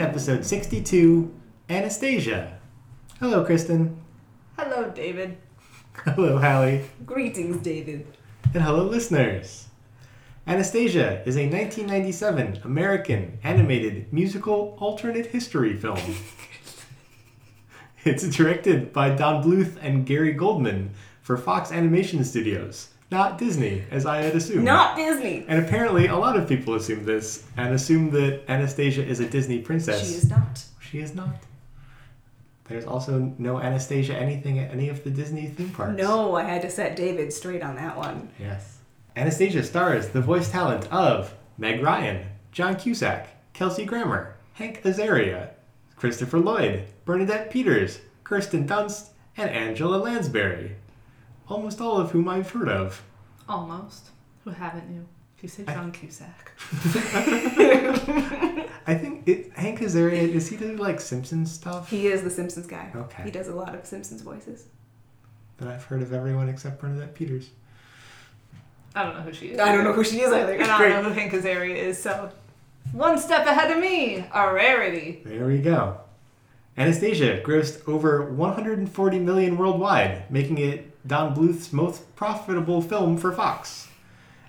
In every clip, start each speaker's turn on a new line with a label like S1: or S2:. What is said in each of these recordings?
S1: episode 62 Anastasia. Hello, Kristen.
S2: Hello, David.
S1: Hello, Hallie.
S2: Greetings, David.
S1: And hello, listeners. Anastasia is a 1997 American animated musical alternate history film. it's directed by Don Bluth and Gary Goldman for Fox Animation Studios, not Disney, as I had assumed.
S2: Not Disney.
S1: And apparently, a lot of people assume this and assume that Anastasia is a Disney princess.
S2: She is not.
S1: She is not. There's also no Anastasia anything at any of the Disney theme parks.
S2: No, I had to set David straight on that one.
S1: Yes. Anastasia stars the voice talent of Meg Ryan, John Cusack, Kelsey Grammer, Hank Azaria, Christopher Lloyd, Bernadette Peters, Kirsten Dunst, and Angela Lansbury. Almost all of whom I've heard of.
S3: Almost. Who haven't you? If you say
S1: I-
S3: John Cusack.
S1: I think it, Hank Azaria, does he do like Simpsons stuff?
S2: He is the Simpsons guy.
S1: Okay.
S2: He does a lot of Simpsons voices.
S1: But I've heard of everyone except Bernadette Peters.
S3: I don't know who she is.
S2: I don't know who she is either.
S3: And I don't know who Hank Azaria is, so one step ahead of me. A rarity.
S1: There we go. Anastasia grossed over 140 million worldwide, making it Don Bluth's most profitable film for Fox.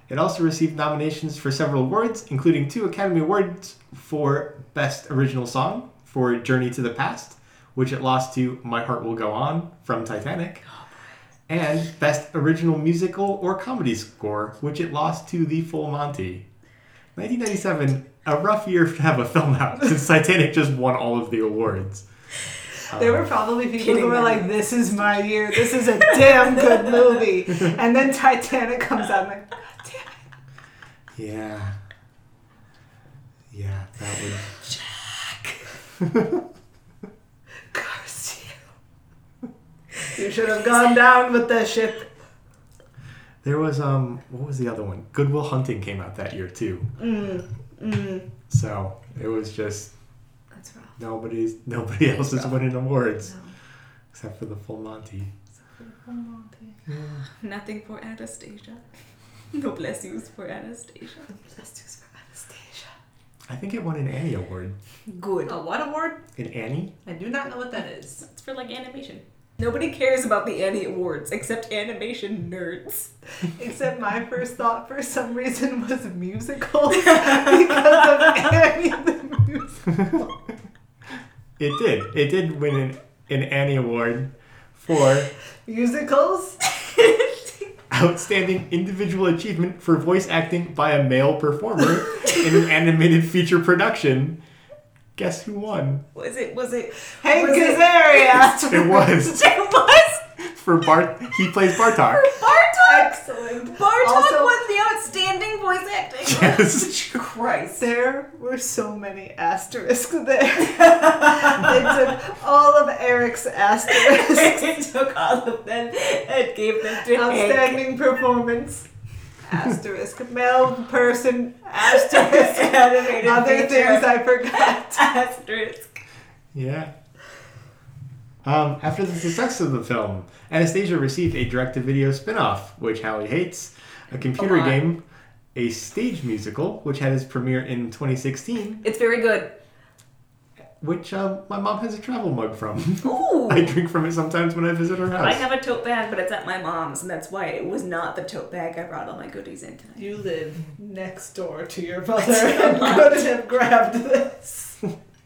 S1: It also received nominations for several awards, including two Academy Awards for Best Original Song for Journey to the Past, which it lost to My Heart Will Go On from Titanic, and Best Original Musical or Comedy Score, which it lost to The Full Monty. 1997, a rough year to have a film out, since Titanic just won all of the awards.
S4: There were probably people who were like, "This is my year. This is a damn good movie," and then Titanic comes out. and I'm like, God damn it!
S1: Yeah. Yeah, that was.
S4: Curse you! You should have gone down with the ship.
S1: There was um, what was the other one? Good Will Hunting came out that year too.
S4: Mm, mm.
S1: So it was just
S2: That's rough.
S1: nobody's nobody else is winning awards
S2: No.
S1: except for the Full Monty.
S2: Nothing for Anastasia. No bless yous for Anastasia.
S4: Let's do for Anastasia.
S1: I think it won an Annie Award.
S2: Good.
S3: A what award?
S1: An Annie?
S3: I do not know what that is.
S2: It's for like animation. Nobody cares about the Annie Awards except animation nerds.
S4: Except my first thought for some reason was musicals because of Annie the musical.
S1: It did. It did win an, an Annie Award for
S4: Musicals?
S1: Outstanding Individual Achievement for Voice Acting by a Male Performer in an Animated Feature Production. Guess who won?
S2: Was it? Was it?
S4: Hank
S2: Was it-
S4: Azaria!
S1: It was
S2: It was
S1: for Bart. He plays Bartok.
S2: Bartok.
S4: Excellent.
S2: Bartok
S4: Also-
S2: won the outstanding voice acting.
S1: Yes.
S2: Christ.
S4: There were so many asterisks there. they took all of Eric's asterisks.
S2: it took all of them and gave them to Hank.
S4: Outstanding performance. Asterisk. Male person. Asterisk.
S2: Animated
S4: Other
S2: feature.
S4: things I forgot.
S2: Asterisk.
S1: Yeah. Um, after the success of the film, Anastasia received a direct-to-video spin-off, which Hallie hates, a computer
S2: A
S1: game, a stage musical, which had its premiere in 2016,
S2: It's very good.
S1: which uh, my mom has a travel mug from.
S2: Ooh.
S1: I drink from it sometimes when I visit her house.
S2: I have a tote bag, but it's at my mom's, and that's why it was not the tote bag I brought all my goodies in tonight.
S4: You live next door to your mother and could have grabbed this.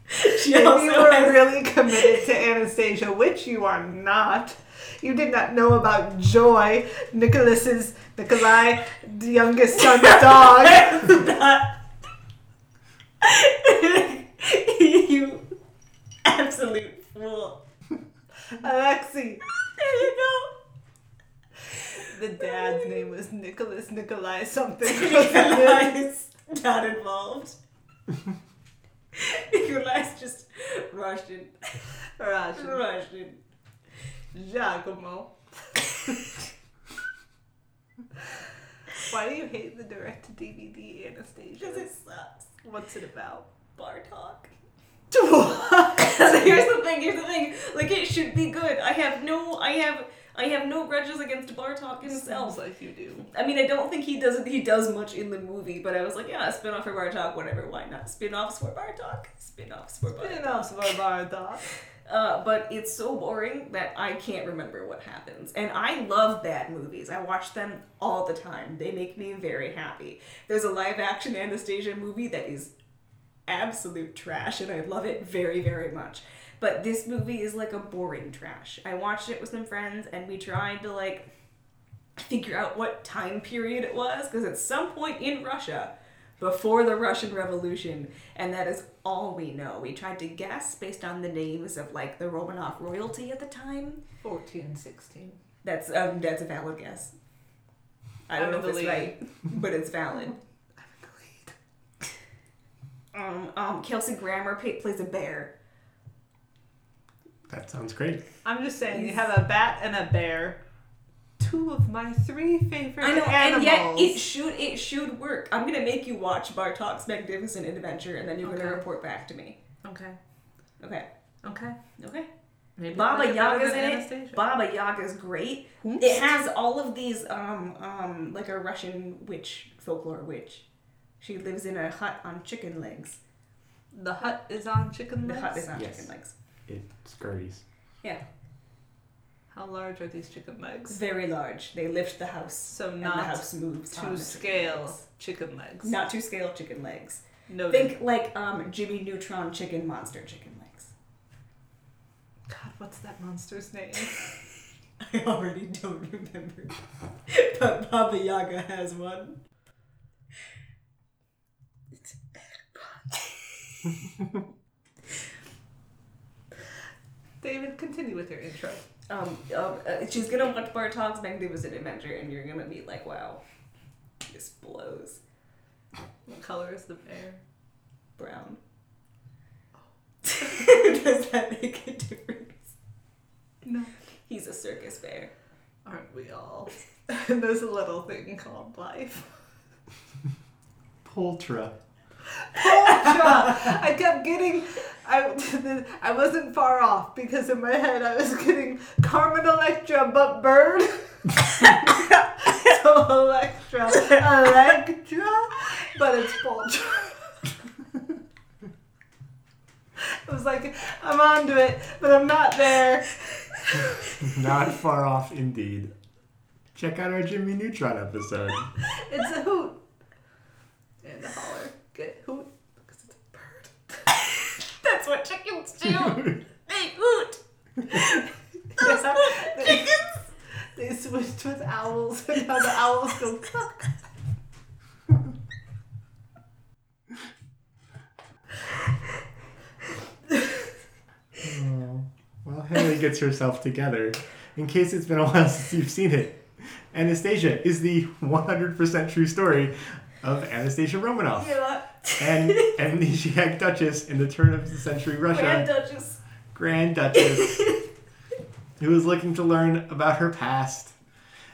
S2: She
S4: If
S2: also
S4: you were
S2: has-
S4: really committed to Anastasia, which you are not, you did not know about Joy, Nicholas's Nikolai, the youngest son's dog.
S2: you absolute fool.
S4: Alexi.
S2: There you go.
S4: The dad's name was Nicholas Nikolai something.
S2: Nikolai's not involved. Nikolai's just Russian.
S4: Russian.
S2: Russian.
S4: Giacomo. Why do you hate the direct to DVD Anastasia?
S2: Because it sucks.
S4: What's it about?
S2: Bartok. here's the thing, here's the thing. Like it should be good. I have no I have I have no grudges against Bartok himself.
S4: like you do.
S2: I mean, I don't think he does he does much in the movie, but I was like, yeah, spin off for Bartok, whatever. Why not? Spin offs for Bartok. Spin offs for Bartok.
S4: Enough of Bartok.
S2: Uh, but it's so boring that I can't remember what happens. And I love bad movies. I watch them all the time. They make me very happy. There's a live action Anastasia movie that is absolute trash, and I love it very, very much. But this movie is like a boring trash. I watched it with some friends, and we tried to like figure out what time period it was because it's some point in Russia before the Russian Revolution, and that is all we know. We tried to guess based on the names of like the Romanov royalty at the time.
S4: 1416.
S2: That's um that's a valid guess. I don't
S4: I'm
S2: know if it's
S4: lead.
S2: right, but it's valid. Um, um, Kelsey Grammer plays a bear.
S1: That sounds great.
S4: I'm just saying, you have a bat and a bear. Two of my three favorite
S2: I know,
S4: animals.
S2: and yet it should it should work. I'm gonna make you watch Bartok's Magnificent Adventure, and then you're
S4: Okay.
S2: gonna report back to me.
S4: Okay.
S2: Okay,
S4: Okay.
S2: okay.
S4: Maybe
S2: Baba
S4: I'll better
S2: Yaga's
S4: than
S2: in it. Baba Yaga's great. It has all of these um um like a Russian witch folklore witch. She lives in a hut on chicken legs.
S4: The hut is on chicken legs?
S2: The
S4: legs.
S2: hut is on
S1: Yes.
S2: chicken legs.
S1: It scurries.
S2: Yeah,
S4: How large are these chicken legs?
S2: very large. They lift the house,
S4: So
S2: and the
S4: not
S2: house moves on
S4: to
S2: the chicken
S4: scale
S2: legs.
S4: chicken legs.
S2: Not to scale chicken legs.
S4: No.
S2: Think like um Jimmy Neutron chicken monster chicken legs.
S4: God, what's that monster's name?
S2: I already don't remember, but Baba Yaga has one.
S4: David, continue with your intro.
S2: Um, um uh, she's gonna watch Bartok's Magnificent Adventure, and you're gonna be like, "Wow, this blows."
S4: What color is the bear?
S2: Brown. Does that make a difference?
S4: No.
S2: He's a circus bear.
S4: Aren't we all? And there's a little thing called life.
S1: Poltra.
S4: I kept getting, I, I wasn't far off because in my head I was getting Carmen Electra but bird. so Electra, Electra, but it's Poltra. I was like, I'm onto it, but I'm not there.
S1: Not far off indeed. Check out our Jimmy Neutron episode.
S4: It's a hoot. And a holler. Get hoot. Because it's a bird.
S2: That's what chickens do. they hoot.
S4: they, they switched with owls, and now the owls go cluck.
S1: Oh. Well, Haley gets herself together. In case it's been a while since you've seen it, Anastasia is the 100% true story of Anastasia Romanov,
S2: Yeah.
S1: And amnesiac Duchess in the turn of the century Russia.
S2: Grand Duchess.
S1: Grand Duchess, who was looking to learn about her past.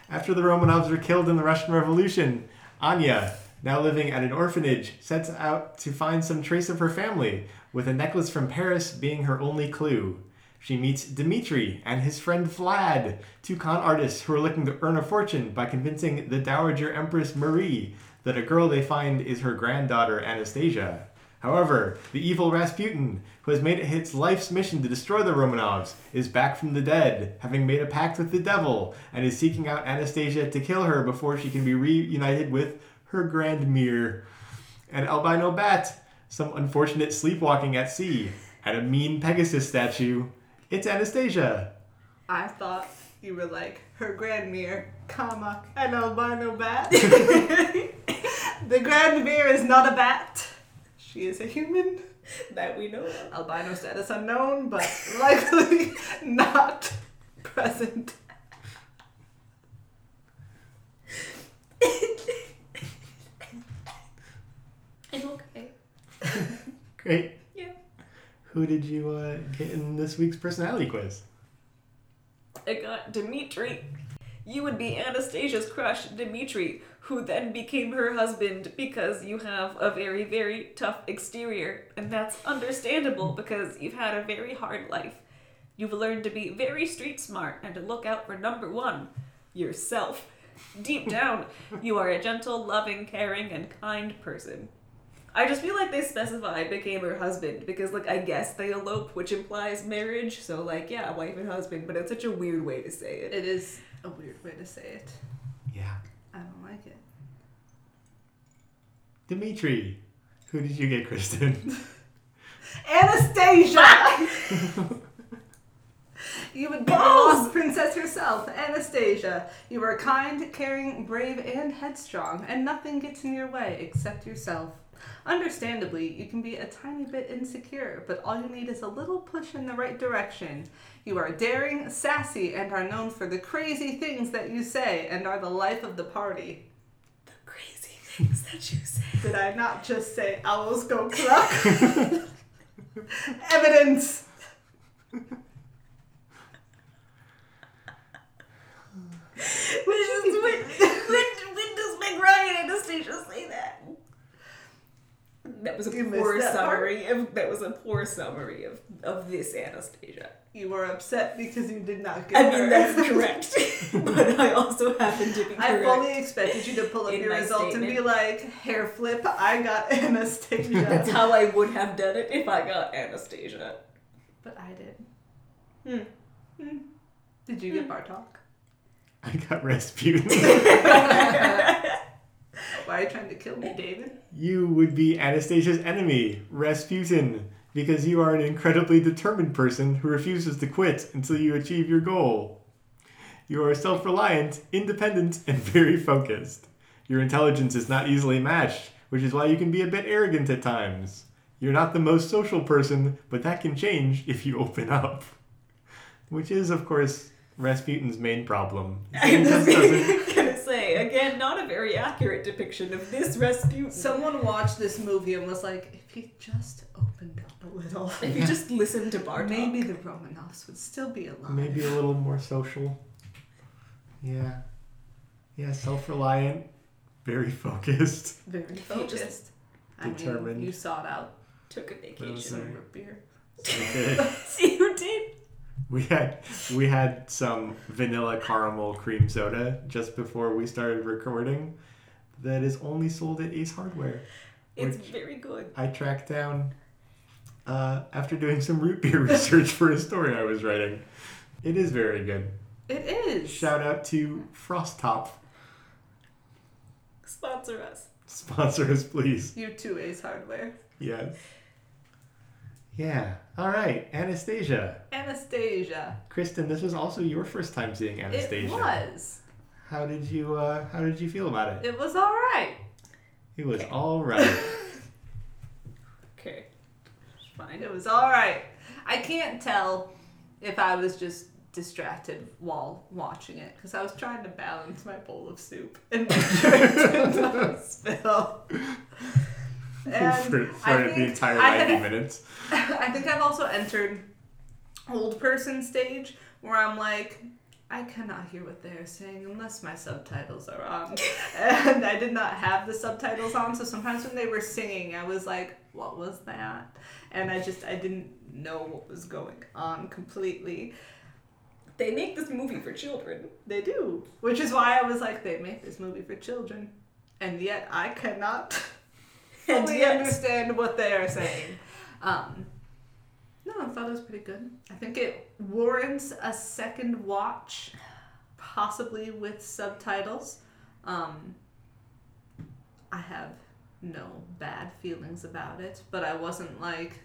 S1: After the Romanovs were killed in the Russian Revolution, Anya, now living at an orphanage, sets out to find some trace of her family, with a necklace from Paris being her only clue. She meets Dmitri and his friend Vlad, two con artists who are looking to earn a fortune by convincing the Dowager Empress Marie that a girl they find is her granddaughter Anastasia. However, the evil Rasputin, who has made it his life's mission to destroy the Romanovs, is back from the dead, having made a pact with the devil, and is seeking out Anastasia to kill her before she can be reunited with her grandmere. An albino bat, some unfortunate sleepwalking at sea, and a mean Pegasus statue. It's Anastasia.
S4: I thought you were like her grandmere, comma, an albino bat. the grandmere is not a bat. She is a human.
S2: That we know of.
S4: Albino status unknown, but likely not present.
S2: I'm okay.
S1: Great.
S2: Yeah.
S1: Who did you uh, get in this week's personality quiz?
S2: I got Dimitri. You would be Anastasia's crush, Dimitri, who then became her husband because you have a very, very tough exterior. And that's understandable because you've had a very hard life. You've learned to be very street smart and to look out for number one, yourself. Deep down, you are a gentle, loving, caring, and kind person. I just feel like they specify became her husband because, like, I guess they elope, which implies marriage. So, like, yeah, wife and husband, but it's such a weird way to say it.
S4: It is a weird way to say it.
S1: Yeah.
S4: I don't like it.
S1: Dimitri. Who did you get, Kristen?
S4: Anastasia! you would be the lost princess herself, Anastasia. You are kind, caring, brave, and headstrong, and nothing gets in your way except yourself. Understandably, you can be a tiny bit insecure, but all you need is a little push in the right direction. You are daring, sassy, and are known for the crazy things that you say, and are the life of the party.
S2: the crazy things that you say.
S4: Did I not just say owls go cluck? Evidence!
S2: When, when, when, when does Meg Ryan and Anastasia say that? That was a
S4: You
S2: poor
S4: that part.
S2: summary of that was a poor summary of, of this Anastasia.
S4: You were upset because you did not get
S2: I
S4: her.
S2: mean that's correct. but I also happen to be
S4: I fully expected you to pull up your
S2: my
S4: results and be like, hair flip, I got Anastasia."
S2: That's how I would have done it if I got Anastasia.
S4: but I did.
S2: Hmm.
S4: Hmm. Did you get Bartok?
S1: I got Rasputin.
S4: Why are you trying to kill me, David?
S1: you would be Anastasia's enemy, Rasputin, because you are an incredibly determined person who refuses to quit until you achieve your goal. You are self reliant, independent, and very focused. Your intelligence is not easily matched, which is why you can be a bit arrogant at times. You're not the most social person, but that can change if you open up. Which is, of course, Rasputin's main problem. He just doesn't-
S2: say again, not a very accurate depiction of this Rasputin.
S4: Someone watched this movie and was like, if he just opened up a little,
S2: if he just listened to Bartok,
S4: maybe the Romanovs would still be alive.
S1: Maybe a little more social. Yeah. Yeah, self reliant, very focused.
S4: Very
S2: you just
S4: focused. I mean,
S1: determined.
S4: you sought out
S2: took a vacation.
S4: some root beer.
S1: Okay.
S2: See who did?
S1: We had we had some vanilla caramel cream soda just before we started recording that is only sold at Ace Hardware.
S2: It's very good.
S1: I tracked down uh, after doing some root beer research for a story I was writing. It is very good.
S4: It is.
S1: Shout out to Frostop.
S2: Sponsor us.
S1: Sponsor us, please.
S4: You too, Ace Hardware.
S1: Yes. Yeah. All right. Anastasia.
S4: Anastasia.
S1: Kristen, this was also your first time seeing Anastasia.
S4: It was.
S1: How did you uh, How did you feel about it?
S4: It was all right.
S1: It was
S2: Okay.
S1: all right.
S2: Okay. Fine.
S4: It was all right. I can't tell if I was just distracted while watching it because I was trying to balance my bowl of soup and make sure it did not spill.
S1: For for
S4: I
S1: the
S4: think
S1: entire
S4: I
S1: ninety
S4: had-
S1: minutes.
S4: I think I've also entered old person stage where I'm like, I cannot hear what they're saying unless my subtitles are on. and I did not have the subtitles on, so sometimes when they were singing, I was like, what was that? And I just, I didn't know what was going on completely.
S2: They make this movie for children.
S4: They do. Which is why I was like, they make this movie for children. And yet I cannot
S2: And yet-
S4: understand what they are saying. Um, no, I thought it was pretty good. I think it warrants a second watch, possibly with subtitles. Um, I have no bad feelings about it, but I wasn't like,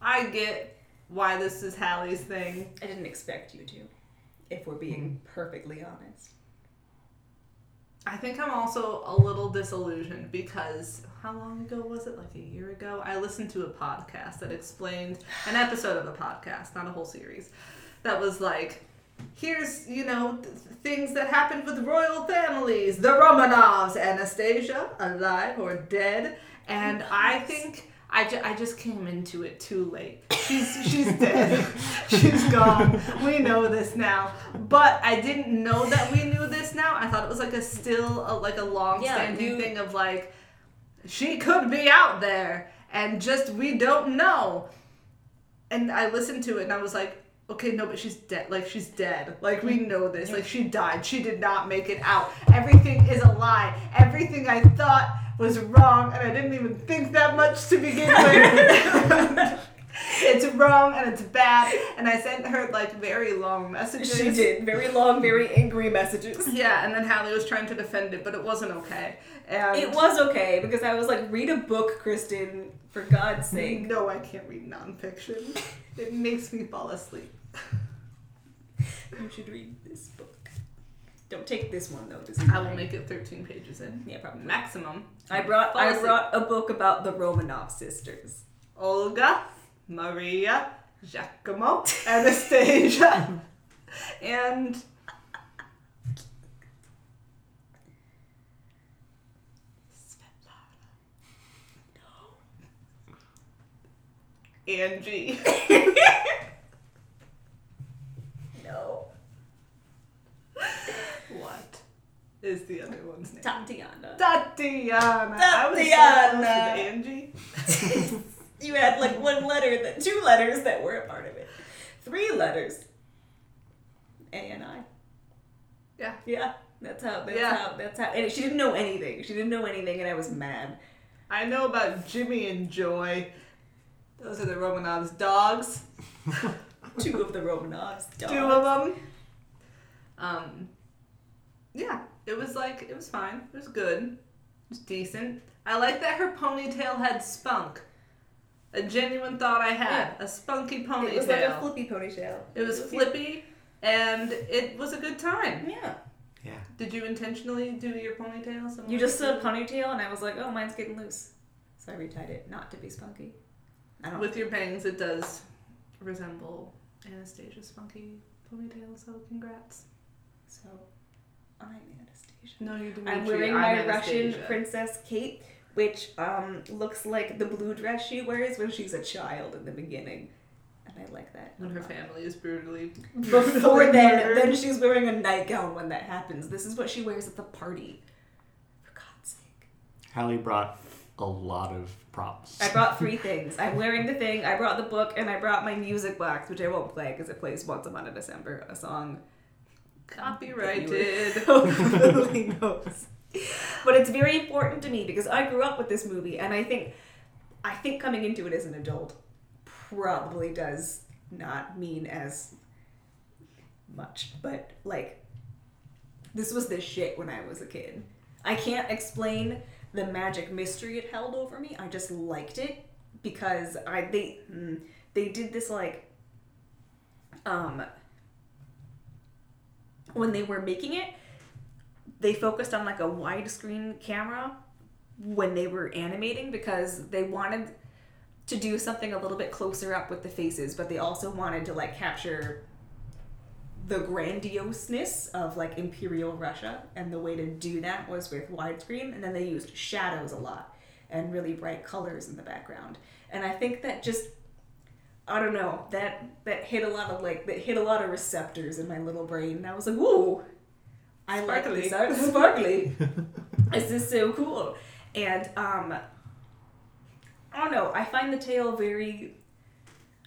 S4: I get why this is Hallie's thing.
S2: I didn't expect you to, if we're being perfectly honest.
S4: I think I'm also a little disillusioned because how long ago was it? Like a year ago? I listened to a podcast that explained an episode of a podcast, not a whole series, that was like, here's, you know, th- things that happened with royal families. The Romanovs, Anastasia, alive or dead. And I think. I, ju- I just came into it too late. She's she's dead. she's gone. We know this now. But I didn't know that we knew this now. I thought it was like a still a, like a long standing
S2: Yeah, you-
S4: thing of like she could be out there and just we don't know. And I listened to it and I was like, Okay, no, but she's dead. Like she's dead. Like we mm-hmm. know this. Like she died. She did not make it out. Everything is a lie. Everything I thought was wrong, and I didn't even think that much to begin with. it's wrong and it's bad, and I sent her like very long messages.
S2: She did very long, very angry messages.
S4: Yeah, and then Hallie was trying to defend it, but it wasn't okay. And
S2: It was okay because I was like, read a book, Kristen, for God's sake.
S4: No, I can't read nonfiction. it makes me fall asleep.
S2: You should read this book. Don't take this one though. This is
S4: I will make it 13 pages in.
S2: Yeah, probably.
S4: Maximum.
S2: I brought I brought a book about the Romanov sisters.
S4: Olga, Maria, Giacomo, Anastasia, and Svetlana. No. Angie.
S2: No.
S4: what is the other one's name?
S2: Tatiana.
S4: Tatiana. I was
S2: Tatiana.
S4: Angie.
S2: You had like one letter that two letters that were a part of it. Three letters. A and I.
S4: Yeah.
S2: Yeah. That's how that's
S4: Yeah.
S2: how that's how and she didn't know anything. She didn't know anything and I was mad.
S4: I know about Jimmy and Joy. Those are the Romanovs' dogs.
S2: Two of the Romanovs. dogs.
S4: Two of them. Um, yeah, it was like it was fine. It was good. It was decent. I like that her ponytail had spunk. A genuine thought I had. A spunky ponytail.
S2: It was like a flippy ponytail.
S4: It was flippy, and it was a good time.
S2: Yeah.
S1: Yeah.
S4: Did you intentionally do your ponytail? similar
S2: You just
S4: to-
S2: said ponytail and I was like, oh, mine's getting loose. So I retied it, not to be spunky. I don't.
S4: With your bangs, it does resemble Anastasia's spunky ponytail. So congrats.
S2: so I'm Anastasia.
S4: No, you didn't.
S2: I'm wearing my Russian princess Kate, which um, looks like the blue dress she wears when she's a child in the beginning, and I like that.
S4: When her family is brutally.
S2: Before then,
S4: murdered.
S2: then she's wearing a nightgown when that happens. This is what she wears at the party. For God's sake.
S1: Hallie brought a lot of props.
S2: I brought three things. I'm wearing the thing, I brought the book, and I brought my music box, which I won't play because it plays once a month in December, a song
S4: Copyrighted.
S2: Nobody knows. But it's very important to me because I grew up with this movie, and I think, I think coming into it as an adult probably does not mean as much. But like, this was the shit when I was a kid. I can't explain the magic mystery it held over me. I just liked it because I they mm, they did this like um when they were making it they focused on like a widescreen camera when they were animating because they wanted to do something a little bit closer up with the faces but they also wanted to like capture the grandioseness of like imperial russia. And the way to do that was with widescreen and then they used shadows a lot and really bright colors in the background. And i think that just i don't know that that hit a lot of like that hit a lot of receptors in my little brain. And i was like whoa i like
S4: Sparkly.
S2: this art sparkly. This is so cool. And um i don't know. I find the tale very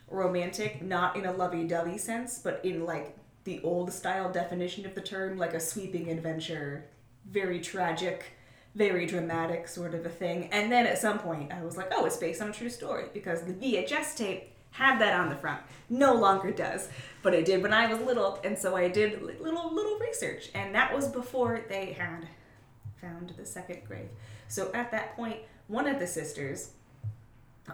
S2: romantic not in a lovey-dovey sense but in like the old style definition of the term like a sweeping adventure very tragic very dramatic sort of a thing. And then at some point i was like oh it's based on a true story because the vhs tape had that on the front no longer does but it did when i was little and so i did little little research and that was before they had found the second grave so at that point one of the sisters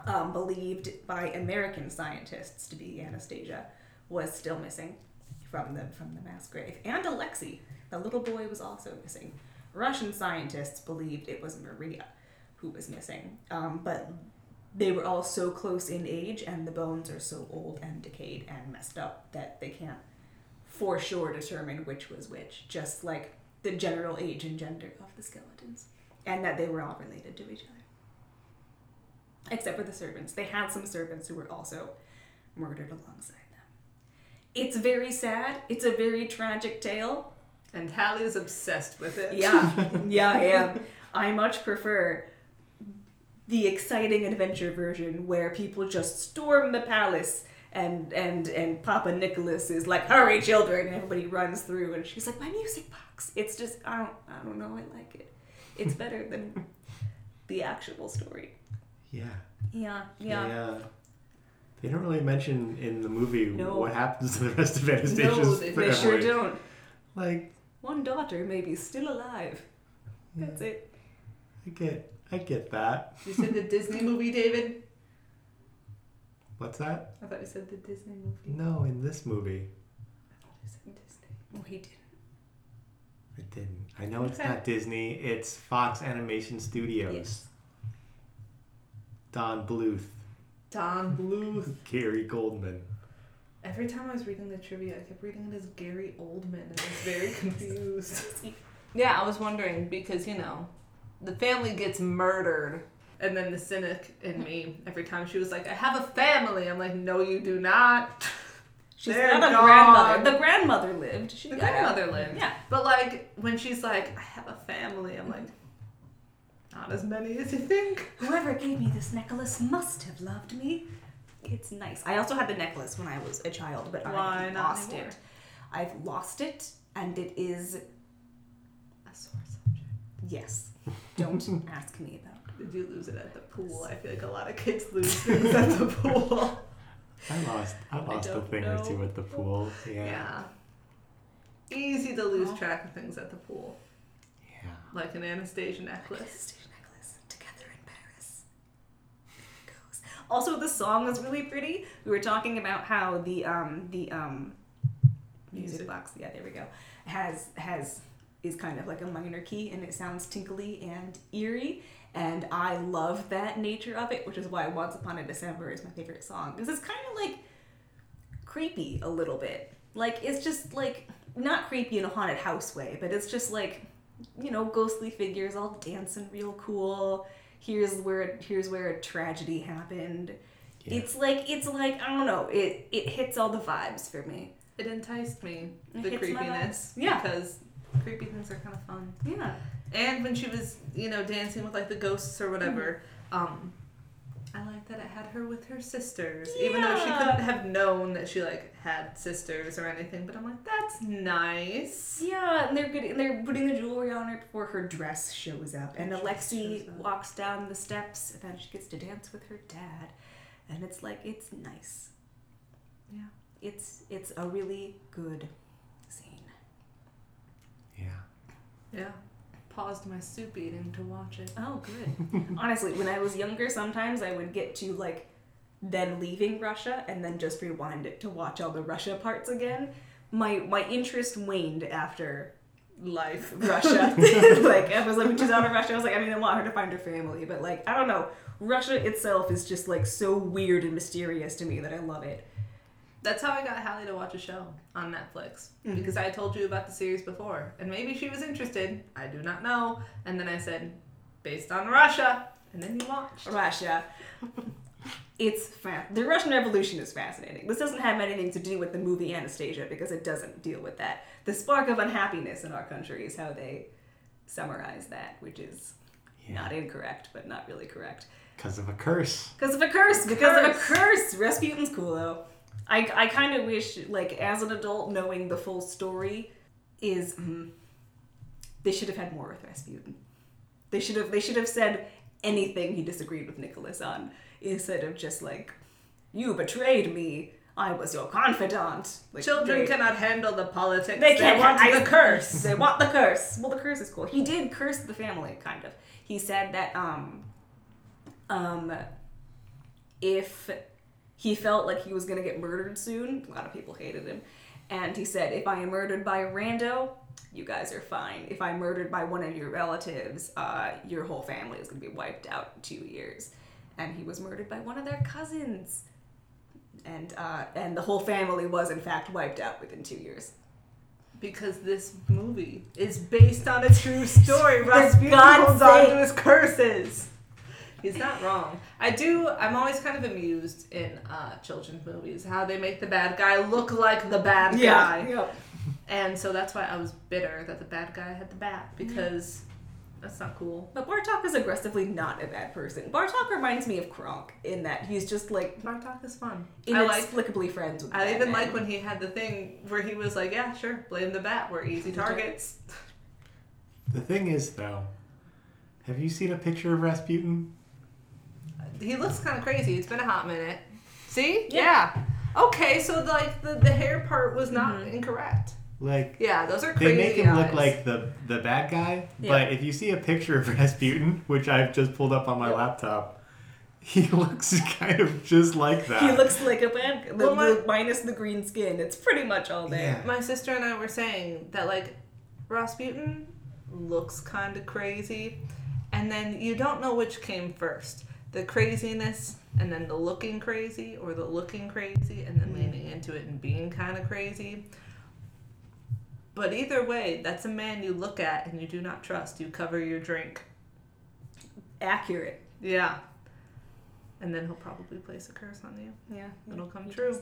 S2: um, believed by American scientists to be Anastasia, was still missing from the from the mass grave. And Alexei, the little boy, was also missing. Russian scientists believed it was Maria who was missing, um, but they were all so close in age, and the bones are so old and decayed and messed up that they can't for sure determine which was which. Just like the general age and gender of the skeletons, and that they were all related to each other except for the servants. They had some servants who were also murdered alongside them. It's very sad. It's a very tragic tale.
S4: And Hallie is obsessed with it.
S2: Yeah, yeah, I am. I much prefer the exciting adventure version where people just storm the palace and and and Papa Nicholas is like, "Hurry, children!" and everybody runs through, and she's like, "My music box." It's just I don't I don't know. I like it. It's better than the actual story.
S1: Yeah.
S2: Yeah,
S1: They,
S2: yeah.
S1: uh, they don't really mention in the movie
S2: No.
S1: what happens to the rest of
S4: No,
S1: Anastasia's
S4: they-
S2: They sure don't.
S1: Like,
S2: One daughter may be still alive. That's it.
S1: I get, I get that.
S4: You said the Disney movie, David?
S1: What's that?
S4: I thought you said the Disney movie.
S1: No, in this movie,
S4: I thought you said Disney.
S2: Oh, he didn't.
S1: it didn't. I know it's
S4: Okay.
S1: not Disney. It's Fox Animation Studios.
S2: Yes.
S1: Don Bluth,
S4: Don Bluth.
S1: Gary Goldman.
S4: Every time I was reading the trivia, I kept reading it as Gary Oldman, and I was very confused. yeah, I was wondering because you know, the family gets murdered, and then the cynic in me, every time she was like, "I have a family," I'm like, "No, you do not."
S2: She's
S4: They're
S2: not a
S4: gone.
S2: grandmother. The grandmother lived. She
S4: The
S2: out.
S4: grandmother lived.
S2: Yeah.
S4: But like when she's like, "I have a family," I'm like, "Not as many as you think."
S2: Whoever gave me this necklace must have loved me. It's nice. I also had the necklace when I was a child, but
S4: Why
S2: I lost
S4: anymore?
S2: it. I've lost it, and it is
S4: A sore subject.
S2: yes. Don't ask me about.
S4: Did you lose it at the pool? I feel like a lot of kids lose things at the pool.
S1: I lost, I lost a
S4: don't
S1: thing or two at the pool. Yeah.
S4: Yeah. Easy to lose
S2: Oh.
S4: track of things at the pool.
S1: Yeah.
S4: Like an Anastasia necklace.
S2: Anastasia necklace together in Paris. Goes. Also, the song is really pretty. We were talking about how the um the um music,
S4: Music.
S2: box. Yeah, there we go. Has has is kind of like a minor key and it sounds tinkly and eerie. And I love that nature of it, which is why Once Upon a December is my favorite song. Because it's kind of like creepy a little bit. Like it's just like not creepy in a haunted house way, but it's just like you know ghostly figures all dancing real cool. Here's where here's where a tragedy happened.
S1: Yeah.
S2: It's like it's like I don't know. It it hits all the vibes for me.
S4: It enticed me,
S2: It
S4: the creepiness.
S2: Yeah.
S4: Because creepy things are kind of fun.
S2: Yeah.
S4: And when she was, you know, dancing with like the ghosts or whatever,
S2: Mm-hmm.
S4: um, I like that it had her with her sisters, even though she couldn't have known that she like had sisters or anything. But I'm like, that's nice.
S2: Yeah, and they're good. And they're putting the jewelry on her before her dress shows up. And
S4: dress
S2: Alexi
S4: up.
S2: walks down the steps, and then she gets to dance with her dad, and it's like it's nice.
S4: Yeah.
S2: It's it's a really good scene.
S1: Yeah.
S4: Yeah. Paused my soup eating to watch it.
S2: Oh, good. Honestly, when I was younger, sometimes I would get to like then leaving Russia and then just rewind it to watch all the Russia parts again. My my interest waned after
S4: Life.
S2: Russia. like I was like when she's out of Russia, I was like, I mean, I want her to find her family, but like I don't know. Russia itself is just like so weird and mysterious to me that I love it.
S4: That's how I got Hallie to watch a show on Netflix
S2: Mhm.
S4: because I told you about the series before, and maybe she was interested. I do not know. And then I said, based on Russia, and then you watched.
S2: Russia. It's fa- the Russian Revolution is fascinating. This doesn't have anything to do with the movie Anastasia because it doesn't deal with that. The spark of unhappiness in our country is how they summarize that, which is
S1: Yeah.
S2: not incorrect, but not really correct.
S1: Because of a curse.
S2: Because of a curse. Because of a
S4: Curse.
S2: curse. Rasputin's cool though. I, I kind of wish, like, as an adult, knowing the full story is, mm, they should have had more with Rasputin. They should have. They should have said anything he disagreed with Nicholas on instead of just like, "You betrayed me. I was your confidant." Like,
S4: Children
S2: they-
S4: cannot handle the politics.
S2: they can't
S4: want
S2: I-
S4: the curse.
S2: They want the curse. Well, the curse is cool. He did curse the family, kind of. He said that um, um, if he felt like he was gonna get murdered soon, a lot of people hated him, and he said, if I am murdered by a rando, you guys are fine. If I'm murdered by one of your relatives, uh, your whole family is gonna be wiped out in two years. And he was murdered by one of their cousins. And uh, and the whole family was in fact wiped out within two years.
S4: Because this movie is based on a true story. Rasputin holds on to his curses. He's not wrong. I do. I'm always kind of amused in uh, children's movies how they make the bad guy look like the bad guy,
S2: Yep.
S4: and so that's why I was bitter that the bad guy had the bat because That's not cool.
S2: But Bartok is aggressively not a bad person. Bartok reminds me of Kronk in that he's just like
S4: Bartok is fun. I like.
S2: inexplicably friends with.
S4: I even like when he had the thing where he was like, "Yeah, sure, blame the bat. We're easy targets."
S1: The thing is, though, have you seen a picture of Rasputin?
S4: He looks kind of crazy. It's been a hot minute. See?
S2: Yeah.
S4: Okay, so like the, the hair part was not
S2: Mhm.
S4: incorrect.
S1: Like
S4: Yeah, those are
S1: they make him look like the the bad guy,
S2: Yeah.
S1: but if you see a picture of Rasputin, which I've just pulled up on my
S2: Yep.
S1: laptop, he looks kind of just like that.
S2: He looks like a bad the,
S4: Well, my-
S2: the- minus the green skin. It's pretty much all there.
S1: Yeah.
S4: My sister and I were saying that like Rasputin looks kind of crazy, and then you don't know which came first the craziness and then the looking crazy, or the looking crazy and then mm. leaning into it and being kind of crazy. But either way, that's a man you look at and you do not trust. You cover your drink.
S2: Accurate.
S4: Yeah. And then he'll probably place a curse on you.
S2: Yeah.
S4: It'll come
S2: he
S4: true.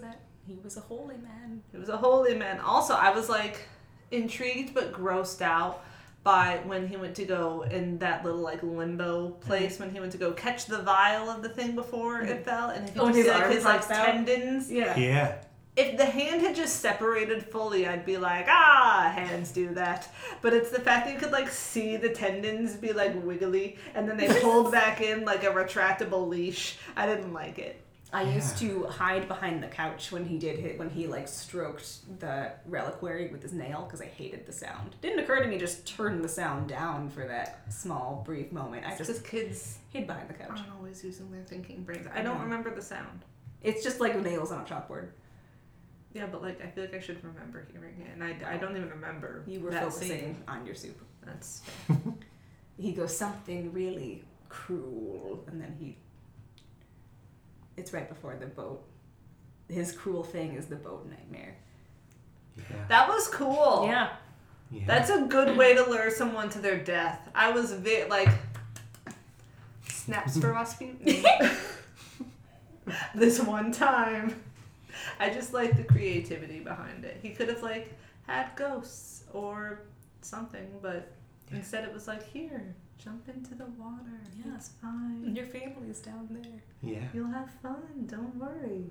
S2: He was a holy man.
S4: He was a holy man. Also, I was like intrigued but grossed out by when he went to go in that little like limbo place when he went to go catch the vial of the thing before it fell and if you
S2: Oh,
S4: could
S2: his
S4: see like his like
S2: out?
S4: tendons.
S2: Yeah.
S1: yeah.
S4: If the hand had just separated fully, I'd be like, ah, hands do that. But it's the fact that you could like see the tendons be like wiggly and then they pulled back in like a retractable leash. I didn't like it.
S2: I used to hide behind the couch when he did hit when he like stroked the reliquary with his nail because I hated the sound. Didn't occur to me to just turn the sound down for that small brief moment. I
S4: It's
S2: just
S4: just kids
S2: hid behind the couch.
S4: aren't always using their thinking brains. I don't
S2: Mhm.
S4: remember the sound.
S2: It's just like nails on a chalkboard.
S4: Yeah, but like I feel like I should remember hearing it, and I, I don't even remember.
S2: You were
S4: that
S2: focusing
S4: scene.
S2: on your soup.
S4: That's
S2: He goes something really cruel, and then he. It's right before the boat. His cruel thing is the boat nightmare.
S1: Yeah.
S4: that was cool.
S2: Yeah.
S1: yeah.
S4: that's a good way to lure someone to their death. I was vi- like snaps for Rasputin. this one time, I just like the creativity behind it. He could have like had ghosts or something, but
S1: Yeah.
S4: instead it was like here, jump into the water.
S2: Yeah.
S4: It's fine.
S2: Your family's down there.
S1: yeah.
S4: You'll have fun. Don't worry.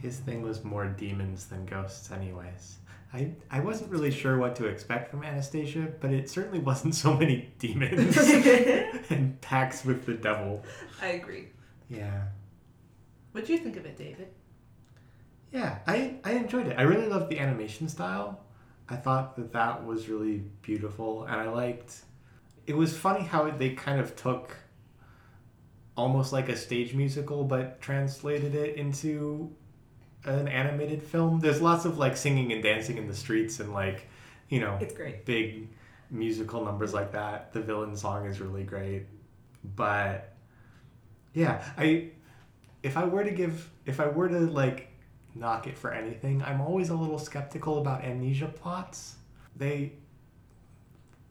S1: His thing was more demons than ghosts, anyways. I, I wasn't really sure what to expect from Anastasia, but it certainly wasn't so many demons and pacts with the devil.
S4: I agree.
S1: Yeah.
S4: What do you think of it, David?
S1: Yeah, I, I enjoyed it. I really loved the animation style. I thought that that was really beautiful, and I liked. It was funny how they kind of took almost like a stage musical, but translated it into an animated film. There's lots of like singing and dancing in the streets, and like, you know,
S2: It's great.
S1: big musical numbers like that. The villain song is really great. But yeah, I if I were to give if I were to like knock it for anything, I'm always a little skeptical about amnesia plots. They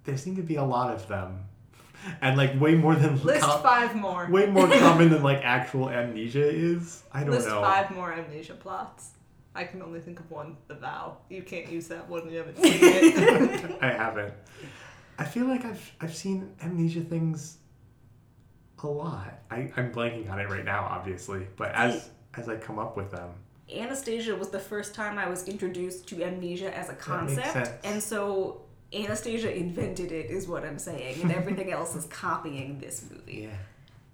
S1: there seem to be a lot of them. And like way more than
S4: List
S1: com-
S4: five more.
S1: way more common than like actual amnesia is. I don't know.
S4: List
S1: know.
S4: five more amnesia plots. I can only think of one, The Vow. You can't use that one. You haven't seen it.
S1: I haven't. I feel like I've I've seen amnesia things a lot. I, I'm blanking on it right now, obviously, but as as I come up with them,
S2: Anastasia was the first time I was introduced to amnesia as a concept, and so Anastasia invented it, is what I'm saying, and everything else is copying this movie.
S1: yeah,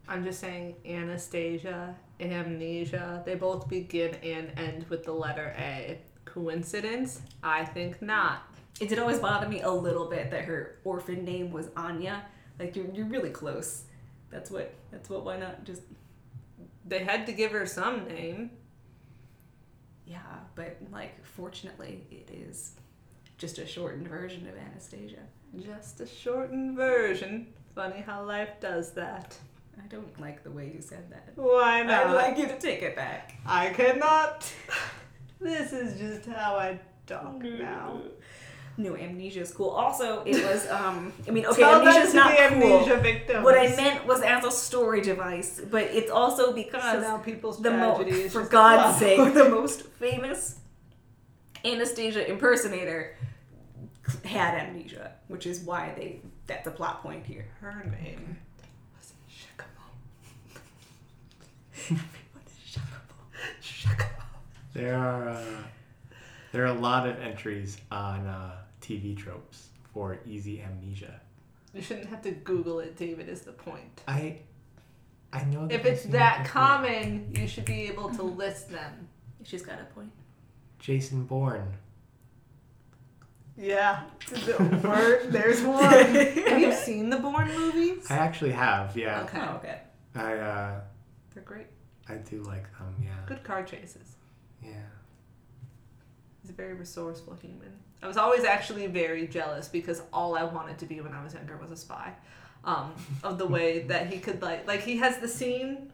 S4: I'm just saying Anastasia, amnesia, they both begin and end with the letter A. Coincidence? I think not.
S2: It did always bother me a little bit that her orphan name was Anya. Like you're, you're really close. That's what. That's what. Why not just?
S4: They had to give her some name.
S2: Yeah, but like fortunately, it is just a shortened version of Anastasia.
S4: Just a shortened version. Funny how life does that.
S2: I don't like the way you said that.
S4: Why not?
S2: I'd like you to take it back.
S4: I cannot. This is just how I talk now.
S2: No, amnesia is cool. Also, it was. Um, I mean, okay,
S5: Tell
S2: amnesia's not cool.
S5: amnesia victims.
S2: What I meant was as a story device, but it's also
S4: So
S2: because
S4: now people's
S2: the mo-
S4: is
S2: for God's sake, the most famous Anastasia impersonator had amnesia, which is why they That's a plot point here.
S4: Her name was Shikamo.
S2: Everyone is shockable.
S4: Shikamo.
S1: There are uh, there are a lot of entries on uh, TV tropes for easy amnesia.
S4: You shouldn't have to Google it, David, is the point.
S1: I I know that
S4: If it's that common, you should be able to list them.
S2: She's got a point.
S1: Jason Bourne.
S5: Yeah. The there's one.
S4: Have you seen the Bourne movies?
S1: I actually have, yeah.
S4: Okay.
S2: Oh, okay.
S1: I uh,
S4: They're great.
S1: I do like them, yeah.
S4: Good car chases.
S1: Yeah.
S4: He's a very resourceful human. I was always actually very jealous because all I wanted to be when I was younger was a spy. Um, of the way that he could like like he has the scene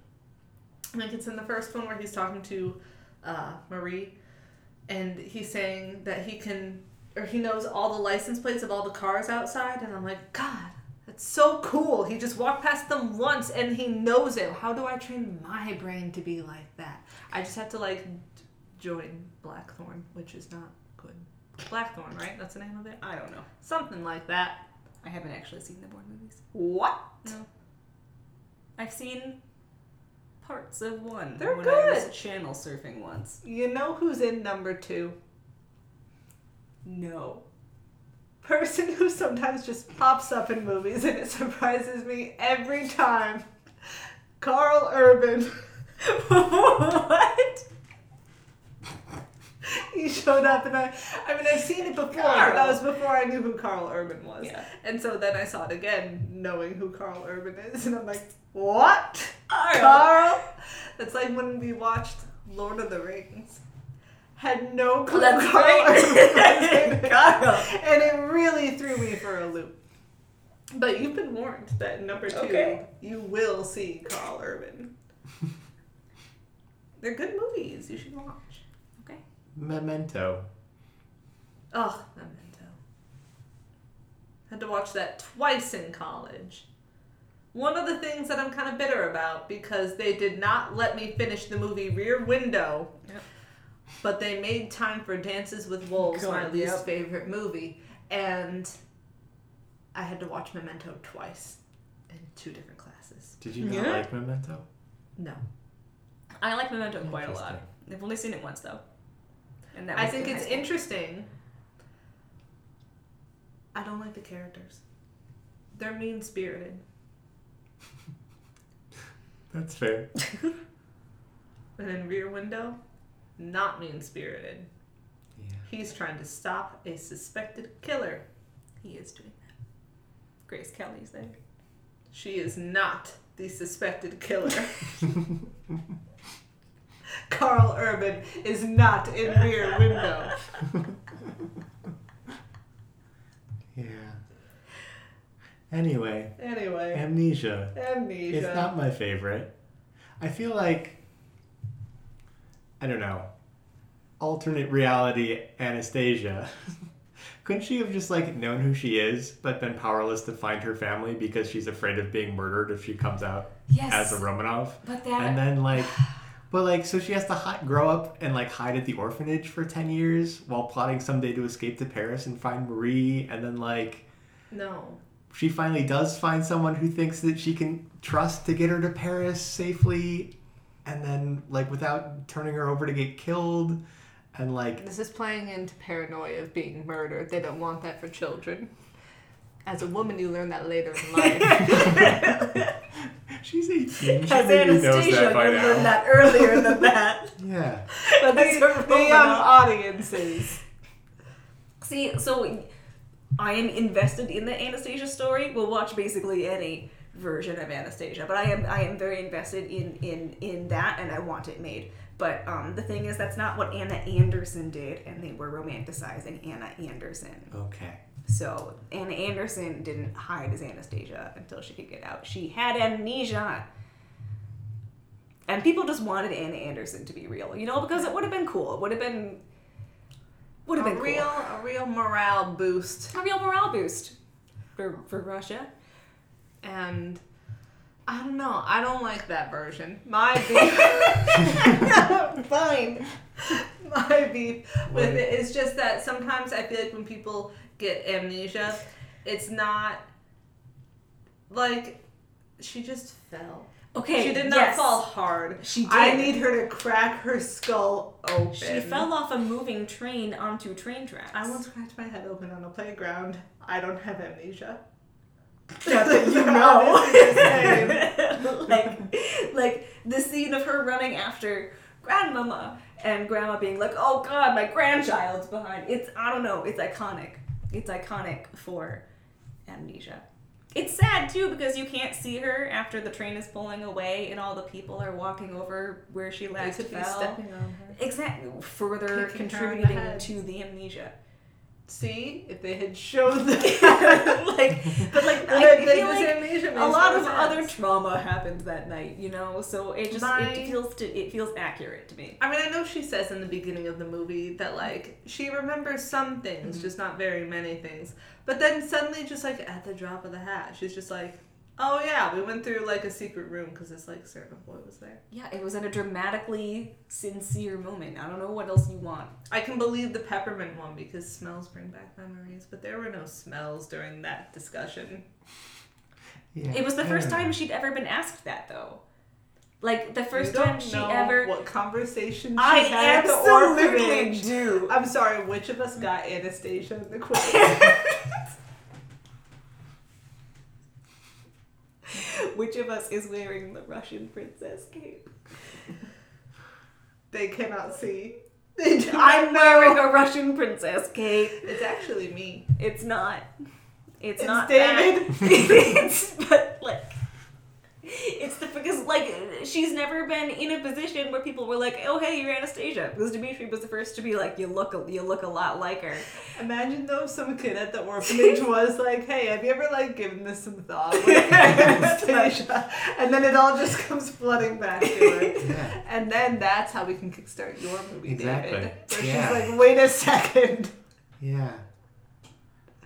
S4: like it's in the first one where he's talking to uh, Marie and he's saying that he can or he knows all the license plates of all the cars outside and I'm like, God, that's so cool. He just walked past them once and he knows it. How do I train my brain to be like that? I just have to like join Blackthorn, which is not good. Blackthorn, right? That's the name of it?
S2: I don't know.
S4: Something like that.
S2: I haven't actually seen the Bourne movies.
S4: What?
S2: No. I've seen parts of one.
S4: They're
S2: when I was
S4: good.
S2: channel surfing once.
S4: You know who's in number two?
S2: No.
S4: Person who sometimes just pops up in movies and it surprises me every time. Karl Urban.
S2: what?
S4: He showed up and I I mean I've seen it before, but that was before I knew who Karl Urban was.
S2: Yeah.
S4: And so then I saw it again, knowing who Karl Urban is, and I'm like, what?
S2: Carl.
S4: Carl? That's like when we watched Lord of the Rings. Had no clue
S2: That's
S4: Karl Urban was
S2: right.
S4: it.
S2: Carl.
S4: And it really threw me for a loop. But you've been warned that number two,
S2: Okay.
S4: you will see Karl Urban. They're good movies. You should watch.
S2: Okay.
S1: Memento.
S4: Oh, Memento. Had to watch that twice in college. One of the things that I'm kind of bitter about because they did not let me finish the movie Rear Window,
S2: Yep.
S4: But they made time for Dances with Wolves, my
S2: God,
S4: least favorite movie, and I had to watch Memento twice in two different classes.
S1: Did you not
S2: Yeah.
S1: like Memento?
S4: No,
S2: I like Memento quite a lot.
S1: Interesting.
S2: I've only seen it once though. And that
S4: I think it's
S2: school.
S4: interesting. I don't like the characters. They're mean spirited.
S1: That's fair.
S4: And in Rear Window, not mean spirited.
S1: Yeah.
S4: He's trying to stop a suspected killer.
S2: He is doing that. Grace Kelly's there.
S4: She is not the suspected killer. Karl Urban is not in Rear Window.
S1: Yeah. Anyway,
S4: Anyway,
S1: Amnesia.
S4: amnesia.
S1: It's not my favorite. I feel like I don't know. Alternate reality Anastasia. Couldn't she have just like known who she is, but been powerless to find her family because she's afraid of being murdered if she comes out
S2: Yes.
S1: as a Romanov?
S2: but that
S1: And then like, but like, so she has to hi- grow up and like hide at the orphanage for ten years while plotting someday to escape to Paris and find Marie, and then like
S4: no.
S1: she finally does find someone who thinks that she can trust to get her to Paris safely and then like without turning her over to get killed and like
S4: This is playing into paranoia of being murdered. They don't want that for children. As a woman, you learn that later in life.
S1: she's 18 she
S2: as
S1: maybe knows
S2: Anastasia,
S1: that by
S2: you
S1: learn
S2: that earlier than that.
S1: yeah
S4: but
S2: That's
S4: the,
S2: her
S4: the young
S2: Romanov.
S4: audiences.
S2: See, so I am invested in the Anastasia story. We'll watch basically any version of Anastasia, but I am I am very invested in in in that, and I want it made. But um, the thing is, that's not what Anna Anderson did, and they were romanticizing Anna Anderson.
S1: okay
S2: So Anna Anderson didn't hide as Anastasia until she could get out. She had amnesia. And people just wanted Anna Anderson to be real, you know, because it would have been cool. It would have been would have
S4: a
S2: been
S4: real,
S2: cool.
S4: a real morale boost.
S2: a real morale boost for for Russia.
S4: And I don't know. I don't like that version. My beef,
S2: Fine.
S4: my beef with it is just that sometimes I feel like when people get amnesia, it's not like she just fell.
S2: Okay,
S4: she did not
S2: yes.
S4: fall hard.
S2: She did.
S5: I need her to crack her skull open.
S2: She fell off a moving train onto train tracks.
S5: I once cracked my head open on a playground. I don't have amnesia.
S2: Not that you know. like, like the scene of her running after grandmama and grandma being like, "Oh God, my grandchild's behind." It's I don't know. It's iconic. It's iconic for amnesia. It's sad too because you can't see her after the train is pulling away and all the people are walking over where she last fell.
S4: stepping on her.
S2: Exactly, further
S4: Kicking her the
S2: contributing to the amnesia.
S5: See, if they had shown the
S2: like, but like I feel like a lot of
S5: sense.
S2: other trauma happened that night, you know. So it just
S4: My-
S2: it feels to, it feels accurate to me.
S4: I mean, I know she says in the beginning of the movie that like she remembers some things,
S2: Mm-hmm.
S4: just not very many things. But then suddenly, just like at the drop of the hat, she's just like, "Oh yeah, we went through like a secret room because this like servant boy was there."
S2: Yeah, it was in a dramatically sincere moment. I don't know what else you want.
S4: I can believe the peppermint one because smells bring back memories, but there were no smells during that discussion.
S1: Yeah,
S2: It was the
S1: I
S2: first time she'd ever been asked that, though. Like the first
S5: You don't
S2: time she ever.
S5: What conversation she
S2: I
S5: had at the
S2: absolutely
S5: orphanage.
S2: do.
S5: I'm sorry, which of us got Anastasia in the quiz?
S2: Which of us is wearing the Russian princess cape?
S5: they cannot see. They do
S2: I'm wearing a Russian princess cape.
S4: It's actually me.
S2: It's not. It's,
S5: It's
S2: not
S5: David.
S2: that. it's but like it's the because like she's never been in a position where people were like, "Oh, hey, you're Anastasia." Because Dimitri was the first to be like, "You look a, you look a lot like her."
S5: Imagine though if some kid at the orphanage was like, "Hey, have you ever like given this some thought?" Anastasia, and then it all just comes flooding back to her.
S1: Yeah.
S5: And then that's how we can kickstart your movie,
S1: Exactly.
S5: David. Where
S1: Yeah.
S5: she's like, "Wait a second.
S1: Yeah.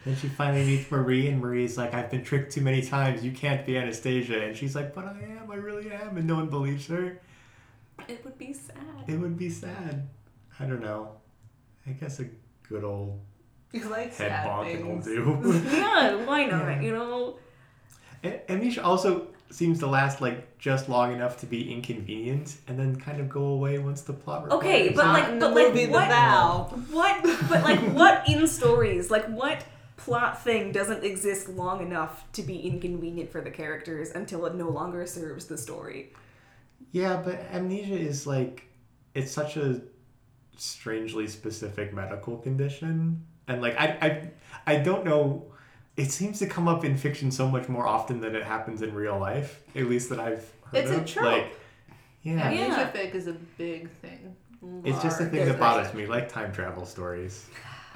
S1: Then she finally meets Marie, and Marie's like, I've been tricked too many times. You can't be Anastasia. And she's like, But I am. I really am. And no one believes her.
S2: It would be sad.
S1: It would be sad. I don't know. I guess a good old
S5: You like
S1: head bonking will do.
S2: yeah, why not?
S1: Yeah.
S2: You know.
S1: A- Amnesia also seems to last like just long enough to be inconvenient and then kind of go away once the plot requires
S2: Okay, but like, but like,
S5: movie The
S2: what?
S5: Vow.
S2: What? But like, what in stories? Like, what plot thing doesn't exist long enough to be inconvenient for the characters until it no longer serves the story?
S1: Yeah, but amnesia is like it's such a strangely specific medical condition, and like I I I don't know. It seems to come up in fiction so much more often than it happens in real life. At least that I've heard
S4: It's a
S1: of.
S4: trope.
S1: Like, yeah,
S2: Yeah.
S4: Amnesia fic is a big thing.
S1: it's just a thing that bothers me, like time travel stories.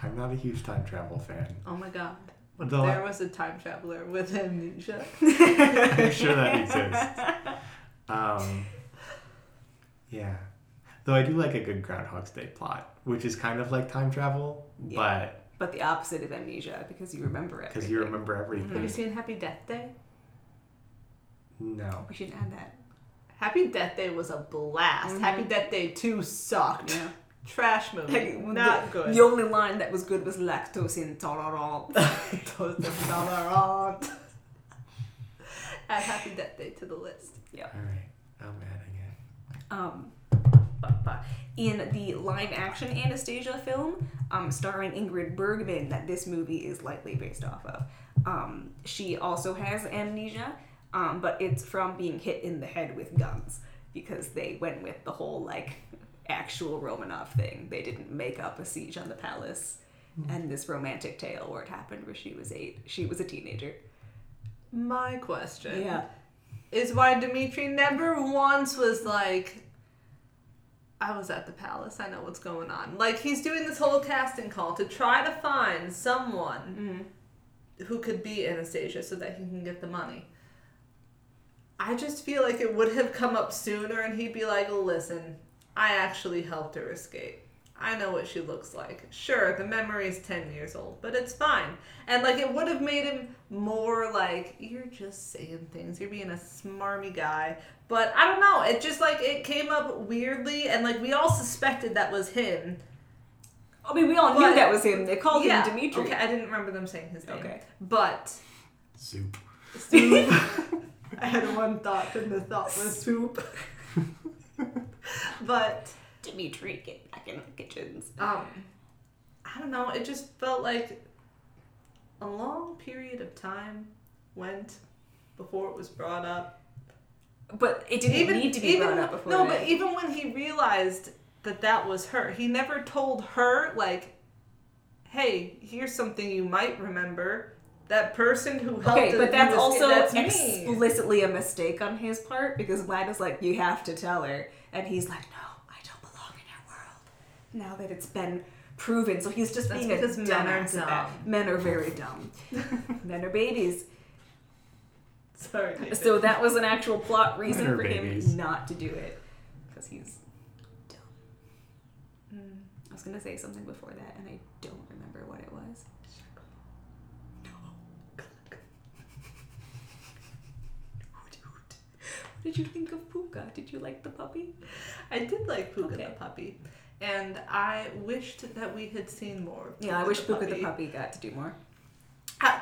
S1: I'm not a huge time travel fan.
S4: Oh my god.
S5: What if
S1: Though
S5: there was a time traveler with amnesia?
S1: I'm sure that exists. Um, yeah. Though I do like a good Groundhog's Day plot, which is kind of like time travel,
S2: Yeah. But the opposite of amnesia because you remember it.
S1: because you remember everything.
S4: Have you seen Happy Death Day?
S1: No.
S2: We should add that.
S5: Happy Death Day was a blast.
S2: Mhm.
S5: Happy Death Day 2 sucked.
S2: Yeah.
S5: Trash movie.
S2: Like,
S5: Not
S2: the,
S5: good.
S2: The only line that was good was lactose intolerant.
S5: Toast and tolerant.
S4: Add Happy Death Day to the list. Yeah.
S1: All right. I'm adding it.
S2: Um, but, but in the live action Anastasia film, um, starring Ingrid Bergman, that this movie is lightly based off of, um, she also has amnesia, um, but it's from being hit in the head with guns because they went with the whole like actual Romanov thing. They didn't make up a siege on the palace hmm. and this romantic tale where it happened where she was eight. She was a teenager.
S4: My question
S2: Yeah.
S4: is why Dimitri never once was like, I was at the palace, I know what's going on. Like, he's doing this whole casting call to try to find someone mm-hmm. who could be Anastasia so that he can get the money. I just feel like it would have come up sooner and he'd be like, listen, I actually helped her escape. I know what she looks like. Sure, the memory is 10 years old, but it's fine. And like it would have made him more like, you're just saying things, you're being a smarmy guy. But I don't know, it just like it came up weirdly and like we all suspected that was him.
S2: I mean, we all
S4: But-
S2: knew that was him. They called
S4: yeah,
S2: him Dimitri.
S4: Okay, I didn't remember them saying his name.
S2: Okay.
S4: But
S1: Soup.
S5: Soup. I had one thought, and the thought was soup. but
S2: Dimitri, get back in the kitchens.
S4: um, I don't know. It just felt like a long period of time went before it was brought up.
S2: But it didn't need to be
S4: even,
S2: brought up before.
S4: No, but even when he realized that that was her, he never told her like, "Hey, here's something you might remember." That person who helped.
S2: Okay, but that's
S4: was-
S2: also
S4: that's me.
S2: explicitly a mistake on his part because Lana's like, you have to tell her. And he's like, no, I don't belong in your world. Now that it's been proven. So he's just
S4: That's
S2: being a
S4: because men are
S2: dumbass about- Men are very dumb. men are babies.
S4: Sorry. David.
S2: So that was an actual plot reason for
S1: babies.
S2: him not to do it. Because he's dumb.
S4: Mm.
S2: I was going to say something before that and I don't remember what it was. What did you think of Pooka? Did you like the puppy?
S4: I did like Pooka
S2: Okay.
S4: the puppy, and I wished that we had seen more. of
S2: Yeah, I
S4: Pooka
S2: wish Pooka the puppy got to do more.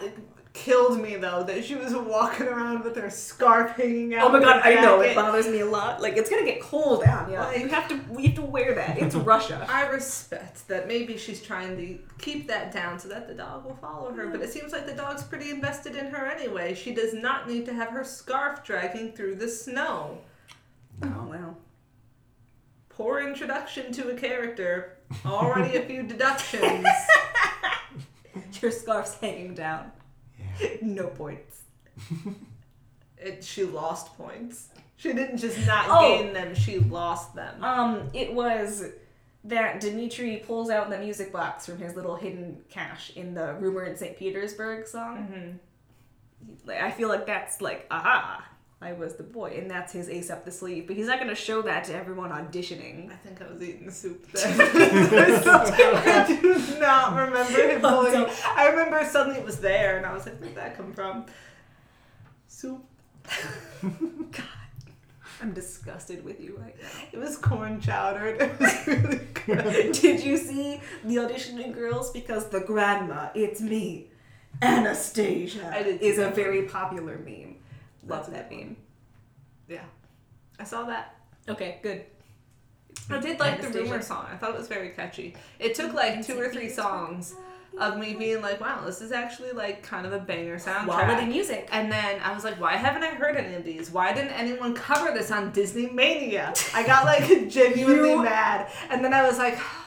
S5: It killed me though that she was walking around with her scarf hanging out.
S2: Oh my god, I know it bothers me a lot. Like it's gonna get cold out. Yeah, you have to. We have to wear that. It's Russia.
S4: I respect that maybe she's trying to keep that down so that the dog will follow her, but it seems like the dog's pretty invested in her anyway. She does not need to have her scarf dragging through the snow.
S2: Oh well.
S4: Poor introduction to a character. Already a few deductions.
S2: Your scarf's hanging down.
S1: Yeah.
S2: No points.
S4: It, she lost points. She didn't just not
S2: Oh.
S4: gain them, she lost them.
S2: Um, it was that Dimitri pulls out the music box from his little hidden cache in the "Rumor in St. Petersburg" song.
S4: Mm-hmm.
S2: Like, I feel like that's like, aha, I was the boy, and that's his ace up the sleeve. But he's not gonna show that to everyone auditioning.
S4: I think I was eating soup then.
S5: I do not remember him
S2: Oh,
S5: pulling.
S4: I remember suddenly it was there, and I was like, where'd that come from? Soup.
S2: God, I'm disgusted with you right now.
S5: It was corn chowder. It was really good.
S2: Did you see the auditioning girls? Because the grandma, it's me, Anastasia,
S4: I did see
S2: is a very popular meme. Love
S4: That's a
S2: that
S4: good
S2: meme.
S4: Yeah. I saw that.
S2: Okay, good.
S4: I did like the rumor song. I thought it was very catchy. It took like two or three songs of me being like, wow, this is actually like kind of a banger soundtrack.
S2: Quality music.
S4: And then I was like, why haven't I heard any of these? Why didn't anyone cover this on Disney Mania?
S5: I got like genuinely
S2: You-
S5: mad, and then I was like,
S4: Hallie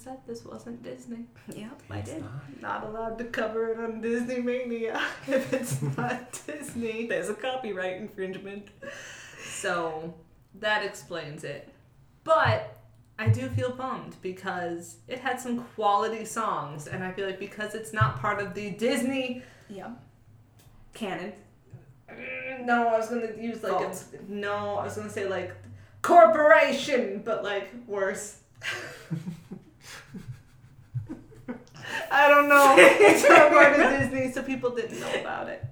S4: said this wasn't Disney.
S2: Yep, I did.
S1: not.
S5: not allowed to cover it on Disney Mania if it's not Disney.
S2: There's a copyright infringement.
S4: So that explains it. But I do feel bummed because it had some quality songs, and I feel like because it's not part of the Disney.
S2: Yep. Canon.
S4: Mm, No, I was gonna use like a,
S2: Vault.
S4: no, I was gonna say like corporation, but like worse. I don't know. It's not part of Disney, so people didn't know about it.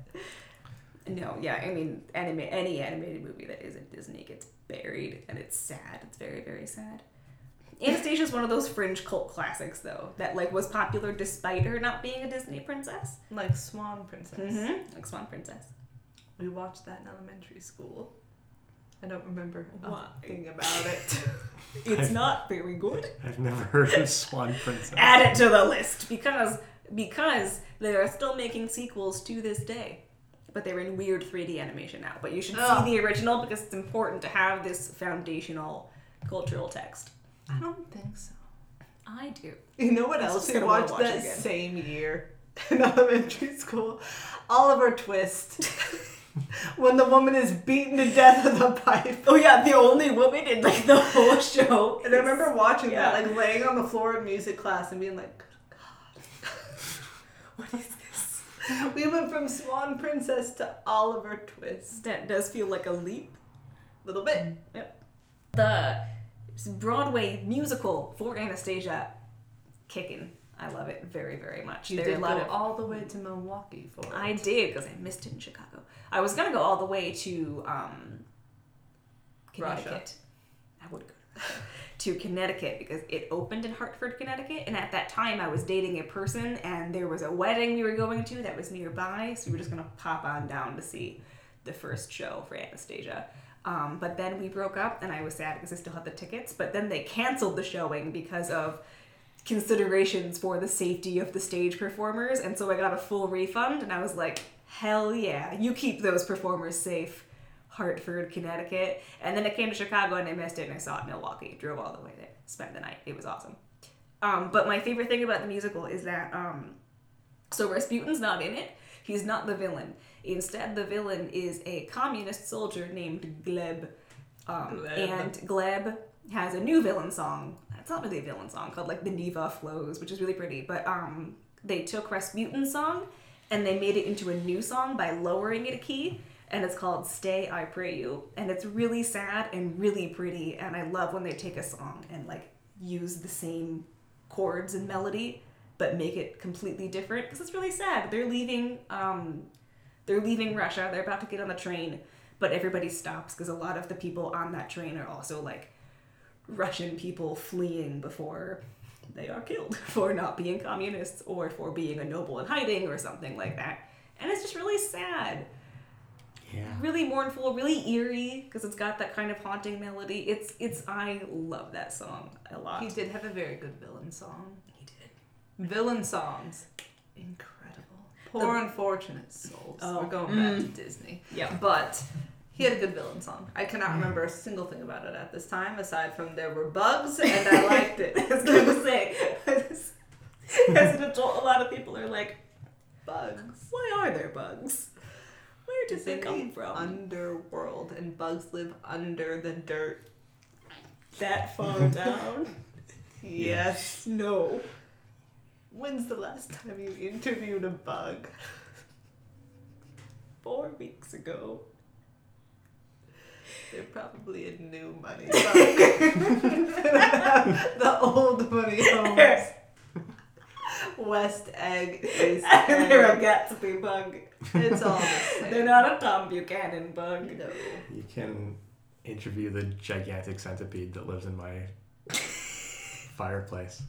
S2: No, yeah, I mean, anime, any animated movie that isn't Disney gets buried, and it's sad. It's very, very sad. Anastasia is one of those fringe cult classics, though, that like was popular despite her not being a Disney princess.
S4: Like Swan Princess.
S2: Mm-hmm. Like Swan Princess.
S4: We watched that in elementary school. I don't remember a thing about it.
S2: It's not very good.
S1: I've never heard of Swan Princess.
S2: Add it to the list because because they are still making sequels to this day. But they're in weird 3D animation now. But you should
S5: Ugh.
S2: see the original because it's important to have this foundational cultural text.
S4: I don't think so.
S2: I do.
S5: You know what
S2: It's
S5: else
S2: just
S5: we watched
S2: watch
S5: that
S2: again.
S5: same year in elementary school? Oliver Twist. when the woman is beaten to death with a pipe.
S2: Oh yeah, the only woman in like the whole show.
S5: And I remember watching
S2: Yeah.
S5: that, like laying on the floor in music class and being like, God,
S2: what is this?
S5: we went from Swan Princess to Oliver Twist.
S2: That does feel like a leap.
S5: A little bit. Yep.
S2: The Broadway musical for Anastasia, kicking. I love it very, very much.
S4: You
S2: There
S4: did go
S2: of
S4: all the way to Milwaukee for it.
S2: I did because I missed it in Chicago. I was gonna go all the way to um,
S4: Russia.
S2: Connecticut. I would go to, to Connecticut because it opened in Hartford, Connecticut. And at that time, I was dating a person, and there was a wedding we were going to that was nearby. So we were just going to pop on down to see the first show for Anastasia. Um, but then we broke up, and I was sad because I still had the tickets. But then they canceled the showing because of considerations for the safety of the stage performers. And so I got a full refund, and I was like, hell yeah, you keep those performers safe. Hartford, Connecticut. And then it came to Chicago and I missed it and I saw it in Milwaukee. Drove all the way there. Spent the night. It was awesome. Um, but my favorite thing about the musical is that um, so Rasputin's not in it. He's not the villain. Instead, the villain is a communist soldier named Gleb. Um,
S4: Gleb.
S2: And Gleb has a new villain song. It's not really a villain song called like the Neva Flows, which is really pretty. But um, they took Rasputin's song and they made it into a new song by lowering it a key. And it's called Stay, I Pray You. And it's really sad and really pretty. And I love when they take a song and like use the same chords and melody but make it completely different because it's really sad. They're leaving um they're leaving Russia. They're about to get on the train, but everybody stops because a lot of the people on that train are also like Russian people fleeing before they are killed for not being communists or for being a noble in hiding or something like that. And it's just really sad
S1: Yeah.
S2: really mournful, really eerie because it's got that kind of haunting melody. It's it's I love that song a lot.
S4: He did have a very good villain song.
S2: He did.
S4: Villain songs, incredible. Poor unfortunate souls.
S2: Oh,
S4: We're going back to mm. Disney.
S2: Yeah.
S4: But he had a good villain song. I cannot mm. remember a single thing about it at this time, aside from there were bugs and I liked it.
S2: I was gonna say, as an adult, a lot of people are like,
S4: bugs.
S2: why are there bugs? Where did they
S4: in
S2: come
S4: the
S2: from?
S4: Underworld, and bugs live under the dirt.
S2: that far down?
S4: Yes.
S2: No.
S4: When's the last time you interviewed a bug?
S2: Four weeks ago.
S4: They're probably a new money bug. the old money homes. West Egg is
S2: They're a
S4: egg.
S2: Gatsby bug.
S4: It's all the same.
S2: They're not a Tom Buchanan bug.
S4: No.
S1: You can interview the gigantic centipede that lives in my fireplace.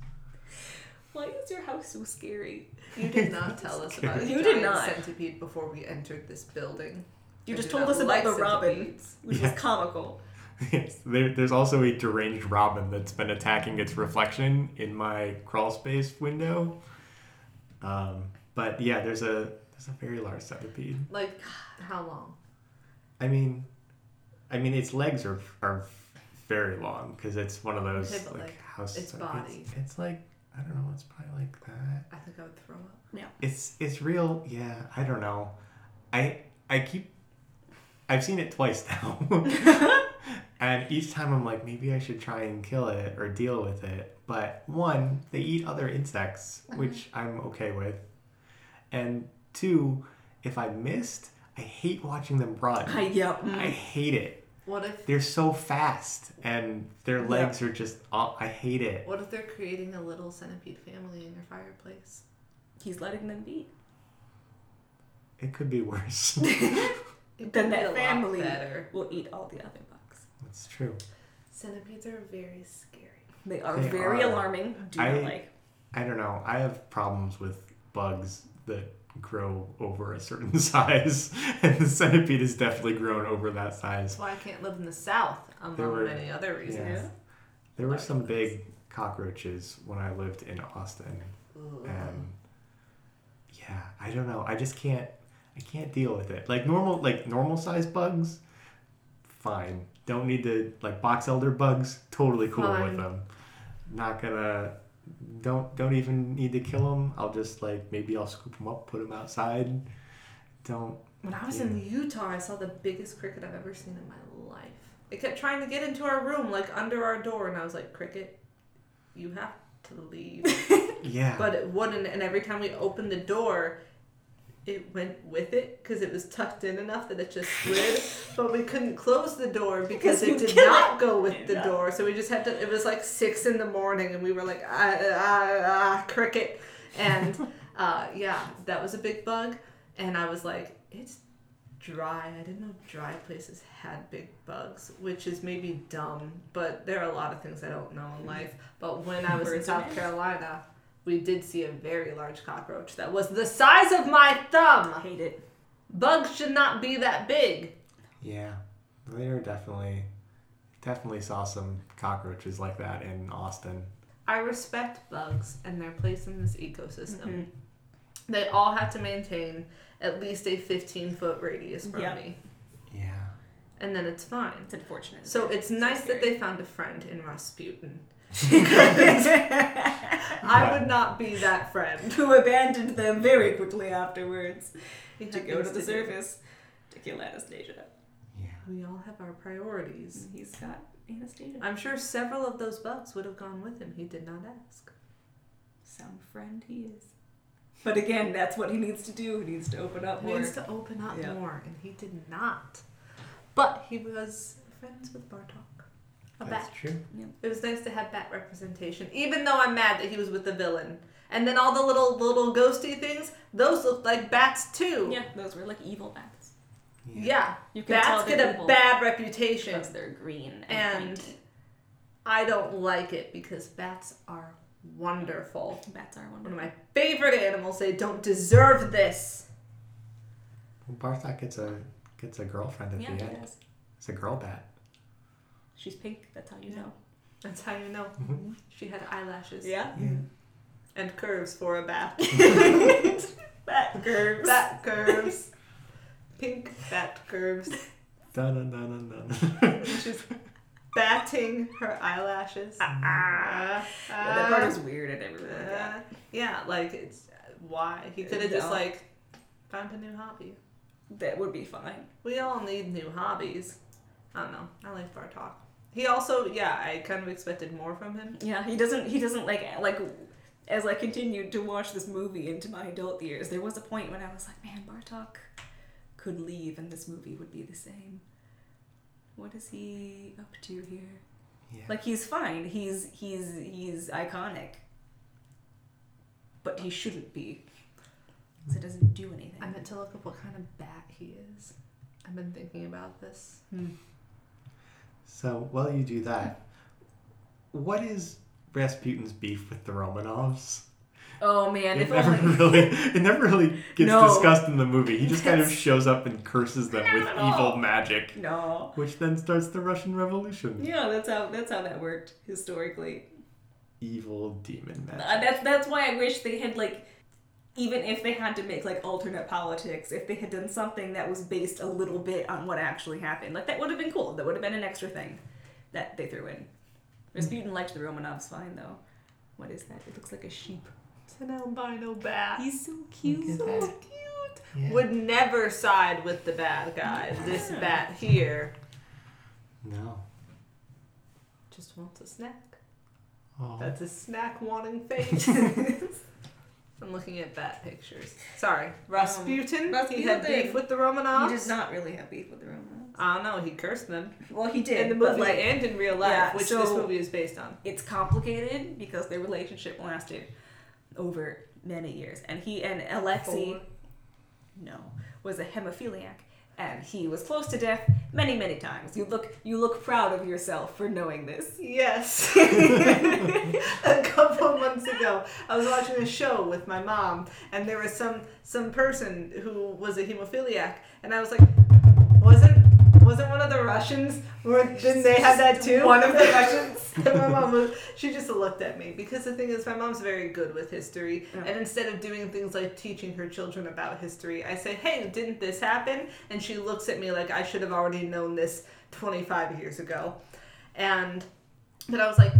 S2: Why is your house so scary?
S4: You did not tell us about a
S2: You did
S4: giant
S2: not.
S4: centipede before we entered this building.
S2: You
S4: I
S2: just told
S4: not
S2: us about the robin, which
S1: Yeah.
S2: was comical.
S1: Yes, there, there's also a deranged robin that's been attacking its reflection in my crawl space window. Um, but yeah, there's a there's a very large centipede.
S4: Like, how long?
S1: I mean, I mean its legs are are very long because it's one of those
S4: Okay,
S1: like,
S4: like,
S1: house.
S4: its
S1: centipedes.
S4: body.
S1: It's like I don't know. It's probably like that.
S4: I think I would throw up. Yeah.
S1: It's it's real. Yeah, I don't know. I I keep. I've seen it twice now, and each time I'm like, maybe I should try and kill it or deal with it. But one, they eat other insects, mm-hmm. which I'm okay with, and two, if I missed, I hate watching them run.
S2: I yep. Mm.
S1: I hate it.
S4: What if
S1: They're so fast, and their legs are just. Oh, I hate it.
S4: what if they're creating a little centipede family in your fireplace?
S2: He's letting them be.
S1: It could be worse.
S4: It
S2: Then
S4: would
S2: that family will eat all the other bugs.
S1: That's true.
S4: Centipedes are very scary.
S2: They are
S1: They
S2: very
S1: are.
S2: alarming. Do
S1: I-
S2: not like.
S1: I don't know. I have problems with bugs that grow over a certain size, and the centipede has definitely grown over that size.
S4: That's why I can't live in the South, among
S1: were-
S4: many other reasons.
S1: Yeah. There were some big cockroaches when I lived in Austin,
S4: Ugh.
S1: and yeah, I don't know. I just can't. I can't deal with it. Like normal, like normal size bugs, fine. Don't need to like box elder bugs. Totally cool
S4: Fine.
S1: with them. Not gonna. Don't don't even need to kill them. I'll just like maybe I'll scoop them up, put them outside. Don't.
S4: When I was
S1: Yeah.
S4: in Utah, I saw the biggest cricket I've ever seen in my life. It kept trying to get into our room, like under our door, and I was like, "Cricket, you have to leave."
S1: Yeah.
S4: but it wouldn't, and every time we opened the door, it went with it because it was tucked in enough that it just slid. but we couldn't close the door because it did not go with the door. So we just had to. It was like six in the morning, and we were like, ah, ah, ah cricket, and uh, yeah, that was a big bug, and I was like, it's dry. I didn't know dry places had big bugs, which is maybe dumb, but there are a lot of things I don't know in life. But when I was in
S2: Birds are
S4: South. Carolina, we did see a very large cockroach that was the size of my thumb.
S2: I hate it.
S4: Bugs should not be that big.
S1: Yeah, they were definitely, definitely saw some cockroaches like that in Austin.
S4: I respect bugs and their place in this ecosystem.
S2: Mhm.
S4: They all have to maintain at least a 15 foot radius from
S2: Yeah.
S4: me,
S1: Yeah.
S4: and then it's fine.
S2: It's unfortunate.
S4: So it's nice that they found a friend in Rasputin. I would not be that friend.
S2: Who abandoned them very quickly afterwards
S4: We
S2: to go to the
S4: do.
S2: surface to kill Anastasia.
S1: Yeah.
S4: We all have our priorities.
S2: He's got Anastasia.
S4: I'm sure several of those bugs would have gone with him. He did not ask.
S2: Some friend he is. But again, that's what he needs to do. He needs to open up
S4: He
S2: more.
S4: needs to open up
S2: Yeah.
S4: more, and he did not. But he was friends with Bartok. A
S1: That's
S4: bat.
S1: true.
S4: It was nice to have bat representation, even though I'm mad that he was with the villain. And then all the little little ghosty things, those looked like bats too.
S2: Yeah, those were like evil bats.
S4: Yeah.
S2: You can tell
S4: Bats get a bad reputation.
S2: because they're green and,
S4: And. I don't like it because bats are wonderful.
S2: bats are wonderful.
S4: One of my favorite animals. They don't deserve this.
S1: Well, Bartok gets a gets a girlfriend at
S2: yeah,
S1: the end.
S2: does.
S1: It's a girl bat.
S2: She's pink. That's how you
S4: Yeah.
S2: know.
S4: That's how you know.
S1: Mhm.
S4: She had eyelashes.
S2: Yeah.
S1: Yeah.
S4: And curves for a bat.
S2: Bat curves.
S4: bat curves. Pink bat curves.
S1: Dun dun dun dun dun.
S4: She's batting her eyelashes. Ah,
S2: Yeah, that part was weird. I never really got.
S4: ah. yeah, like it's why he could have just like found a new hobby.
S2: That would be fine.
S4: We all need new hobbies. I don't know. I like Bartok. He also, yeah, I kind of expected more from him.
S2: Yeah, he doesn't. He doesn't like like. As I continued to watch this movie into my adult years, there was a point when I was like, "Man, Bartok could leave, and this movie would be the same." What is he up to here?
S1: Yeah.
S2: Like he's fine. He's he's he's iconic, but he shouldn't be. 'Cause it doesn't do anything.
S4: I meant to look up what kind of bat he is. I've been thinking about this. Hmm.
S1: So while you do that, what is Rasputin's beef with the Romanovs?
S2: Oh man,
S1: It never
S2: only.
S1: really, it never really gets
S2: No.
S1: discussed in the movie. He just kind of shows up and curses them with
S2: Not at
S1: evil magic,
S2: No.
S1: which then starts the Russian Revolution.
S2: Yeah, that's how that's how that worked historically.
S1: Evil demon magic.
S2: Uh, that's that's why I wish they had like, even if they had to make like alternate politics, if they had done something that was based a little bit on what actually happened, like that would have been cool. That would have been an extra thing that they threw in. Rasputin liked the Romanovs fine though. What is that? It looks like a sheep.
S4: It's an albino bat.
S2: He's so cute.
S1: Look
S4: so
S1: that.
S4: cute.
S1: Yeah.
S4: Would never side with the bad guy. This bat here
S1: No.
S4: just wants a snack.
S1: Oh.
S4: That's a snack wanting face. I'm looking at bat pictures. Sorry. Rasputin? Um, he had beef with the Romanovs.
S2: He
S4: Romanovs?
S2: does not really have beef with the Romanovs.
S4: Ah, I don't know. He cursed them.
S2: Well, he did
S4: in the movie
S2: like,
S4: and in real life,
S2: Yeah,
S4: which
S2: so-
S4: this movie is based on.
S2: it's complicated because their relationship lasted over many years, and he and Alexei.
S4: Four.
S2: no, was a hemophiliac, and he was close to death many, many times. You look, you look proud of yourself for knowing this.
S4: Yes. a couple months ago, I was watching a show with my mom, and there was some some person who was a hemophiliac, and I was like, wasn't one of the Russians? Or didn't they have that too?
S2: One of the Russians.
S4: and my mom was, she just looked at me because the thing is, my mom's very good with history,
S2: Yeah.
S4: and instead of doing things like teaching her children about history, I say, hey, didn't this happen? And she looks at me like I should have already known this 25 years ago, and but I was like,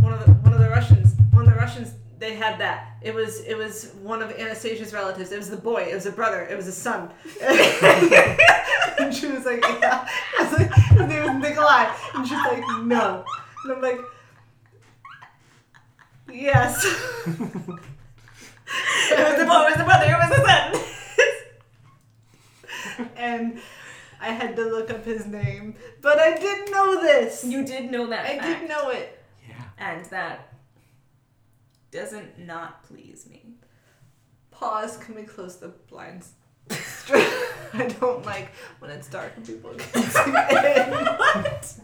S4: one of the one of the Russians, one of the Russians. They had that. It was it was one of Anastasia's relatives. It was the boy. It was a brother. It was a son. and she was like, yeah. I was like, his name was Nikolai. And she's like, no. And I'm like, yes.
S2: it was the boy, it was the brother, it was the son.
S4: and I had to look up his name, but I didn't know this.
S2: You did know that
S4: I
S2: fact,
S4: didn't know it.
S1: Yeah.
S2: and that doesn't not please me.
S4: Pause. Can we close the blinds? I don't like when it's dark and people are dancing in.
S2: what?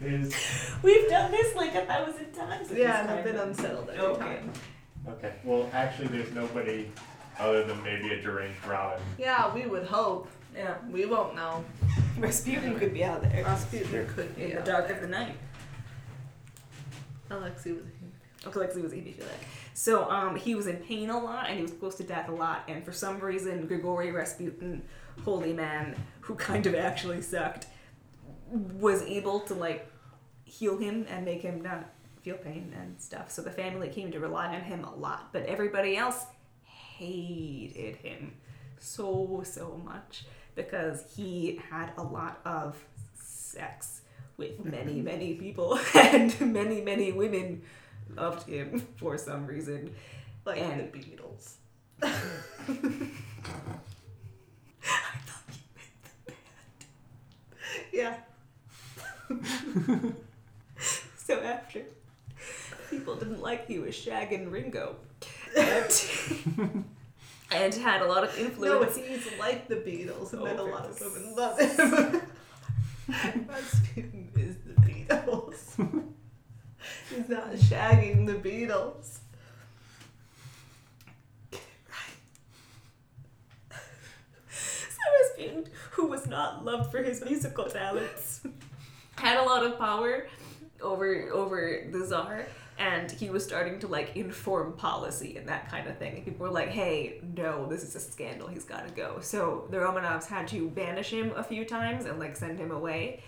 S1: Is
S2: We've done this like a thousand times. at
S4: Yeah,
S2: this
S4: and I've been unsettled every
S2: Okay.
S4: time.
S1: okay. Well, actually, there's nobody other than maybe a deranged Robin.
S4: Yeah, we would hope.
S2: Yeah.
S4: We won't know.
S2: Rasputin could be out there
S4: Rasputin could be
S2: in the dark
S4: there.
S2: of the night.
S4: Alexi was
S2: Lexi was hemophilic. So um, he was in pain a lot and he was close to death a lot. And for some reason, Grigori Rasputin, holy man, who kind of actually sucked, was able to like heal him and make him not feel pain and stuff. So the family came to rely on him a lot. But everybody else hated him so, so much because he had a lot of sex with many, many people and many, many women loved him for some reason.
S4: like
S2: And-
S4: the Beatles.
S2: I thought you meant the band.
S4: Yeah.
S2: So after people didn't like he was shagging Ringo and, and had a lot of influence.
S4: No, he's like the Beatles, and then a lot of women love him. Rasputin is the Beatles. he's not shagging the Beatles.
S2: Rasputin, who was not loved for his musical talents, had a lot of power over over the Tsar, and he was starting to like inform policy and that kind of thing. And people were like, "Hey, no, this is a scandal. He's got to go." So the Romanovs had to banish him a few times and like send him away.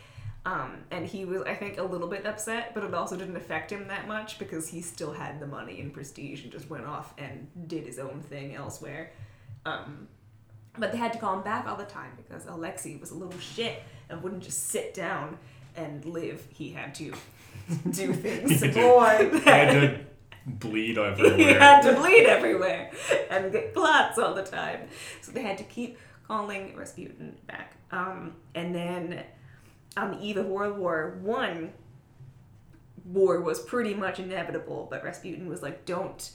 S2: Um, and he was, I think, a little bit upset, but it also didn't affect him that much because he still had the money and prestige and just went off and did his own thing elsewhere. Um, but they had to call him back all the time because Alexei was a little shit and wouldn't just sit down and live. He had to do things.
S4: Boy.
S1: I had to bleed
S2: he had to bleed everywhere and get clots all the time. So they had to keep calling Rasputin back. Um, and then on the eve of World War One, war was pretty much inevitable, but Rasputin was like, "Don't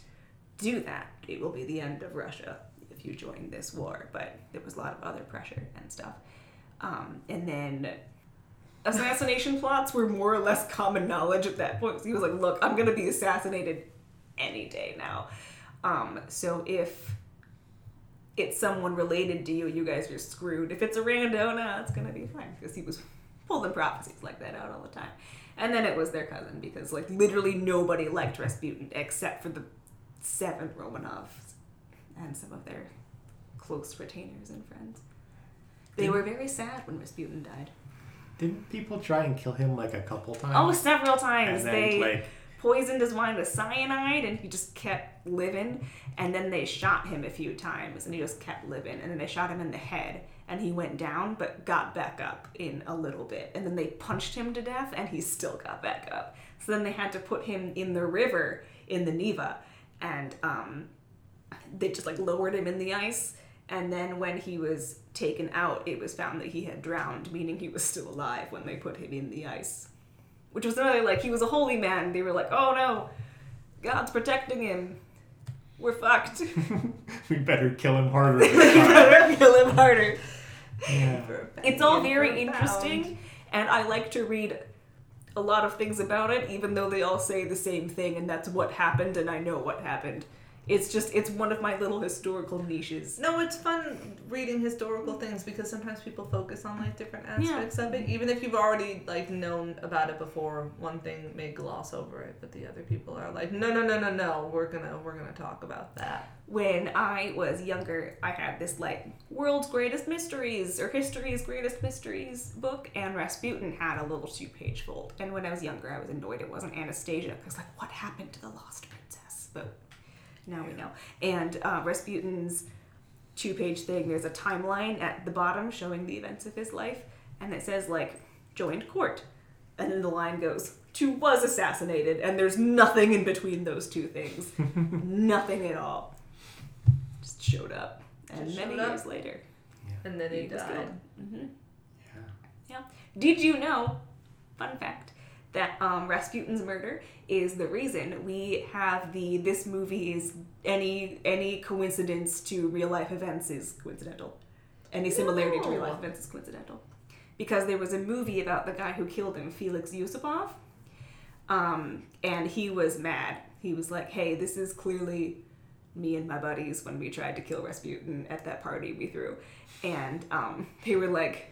S2: do that. It will be the end of Russia if you join this war." But there was a lot of other pressure and stuff. Um, and then assassination plots were more or less common knowledge at that point. So he was like, "Look, I'm gonna be assassinated any day now. Um, so if it's someone related to you, you guys are screwed. If it's a rando, no, it's gonna be fine because he was pulling prophecies like that out all the time. And then it was their cousin because like literally nobody liked Rasputin except for the seven Romanovs and some of their close retainers and friends. They were very sad when Rasputin died.
S1: Didn't people try and kill him like a couple times?
S2: Oh, several times.
S1: then
S2: they
S1: like
S2: poisoned his wine with cyanide and he just kept living and then they shot him a few times and he just kept living and then they shot him in the head and he went down but got back up in a little bit. And then they punched him to death and he still got back up. So then they had to put him in the river in the neva and um, they just like lowered him in the ice. And then when he was taken out it was found that he had drowned meaning he was still alive when they put him in the ice. Which was another like he was a holy man. They were like, oh no, God's protecting him. We're fucked.
S1: we better kill him harder.
S2: we better kill him harder.
S1: yeah.
S2: It's all very
S4: for
S2: interesting, and I like to read a lot of things about it, even though they all say the same thing, and that's what happened, and I know what happened. It's just it's one of my little historical niches.
S4: No, it's fun reading historical things because sometimes people focus on like different
S2: Yeah.
S4: aspects of it. Even if you've already like known about it before, one thing may gloss over it, but the other people are like, no, no, no, no, no, we're gonna we're gonna talk about that.
S2: when I was younger, I had this like world's greatest mysteries or history's greatest mysteries book, and Rasputin had a little two page fold. And when I was younger, I was annoyed it wasn't Anastasia because like, what happened to the lost princess? But now we know. And uh, Rasputin's two page thing, there's a timeline at the bottom showing the events of his life, and it says like joined court, and then the line goes to was assassinated, and there's nothing in between those two things, nothing at all. Just showed up, and
S4: Just
S2: many
S4: showed up.
S2: years later,
S4: And then he
S2: was
S4: died.
S2: killed. hmm
S1: Yeah.
S2: Did you know? Fun fact that um, Rasputin's murder is the reason we have the this movie is any any coincidence to real life events is coincidental. Any similarity to real life events is coincidental. Because there was a movie about the guy who killed him, Felix Yusupov. Um, and he was mad. He was like, hey, this is clearly me and my buddies when we tried to kill Rasputin at that party we threw. And um, they were like,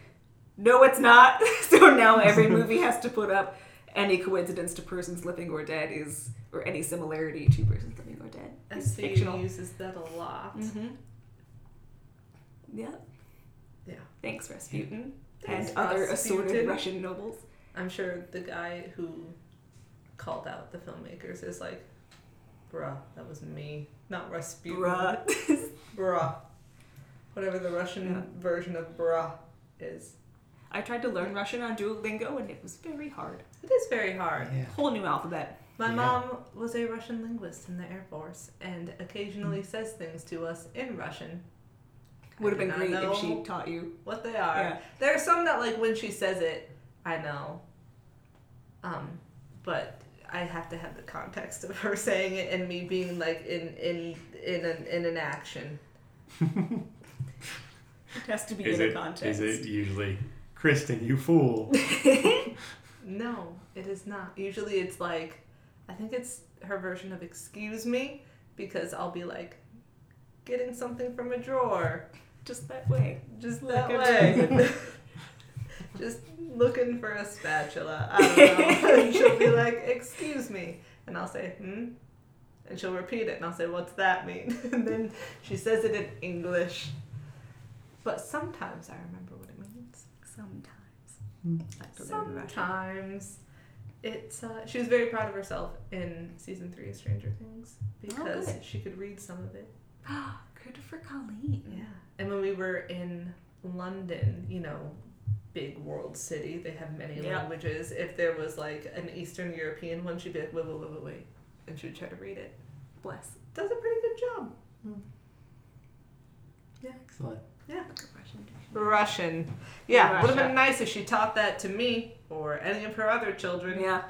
S2: no, it's not. so now every movie has to put up any coincidence to persons living or dead is, or any similarity to persons living or dead. is
S4: SVU
S2: fictional.
S4: uses that a lot.
S2: Mm-hmm. Yeah.
S4: Yeah.
S2: Thanks, Rasputin.
S4: Thanks,
S2: and other assorted Russian nobles.
S4: I'm sure the guy who called out the filmmakers is like, bruh, that was me, not Rasputin.
S2: Bruh.
S4: Bruh. Whatever the Russian
S2: Yeah.
S4: version of bruh is.
S2: I tried to learn Russian on Duolingo and it was very hard.
S4: It is very hard.
S1: Yeah.
S2: Whole new alphabet.
S4: My
S1: Yeah.
S4: mom was a Russian linguist in the Air Force and occasionally says things to us in Russian.
S2: Would have been great if she taught you.
S4: what they are.
S2: Yeah.
S4: There are some that like when she says it, I know. Um, but I have to have the context of her saying it and me being like in in in an in an action.
S2: It has to be
S1: Is
S2: in
S1: it,
S2: a context.
S1: is it usually, Kristen, you fool?
S4: No, it is not. Usually it's like I think it's her version of excuse me because I'll be like getting something from a drawer.
S2: Just that way.
S4: Just that way. Just looking for a spatula. I don't know. and she'll be like, "Excuse me," and I'll say, "Hmm," and she'll repeat it, and I'll say, "What's that mean?" and then she says it in English. But sometimes I remember what it means.
S2: Sometimes. Like to learn Russian.
S4: Sometimes it's. Uh, she was very proud of herself in season three of Stranger Things because
S2: good.
S4: she could read some of it.
S2: Christopher Colleen.
S4: Yeah. And when we were in London, you know, big world city, they have many
S2: Yeah.
S4: languages. If there was like an Eastern European one, she'd be like, wait, wait, wait, wait, wait. And she would try to read it.
S2: Bless.
S4: Does a pretty good job.
S1: Yeah, excellent.
S4: Yeah.
S2: Russian.
S4: Russian. Yeah. Would have been nice if she taught that to me or any of her other children.
S2: Yeah.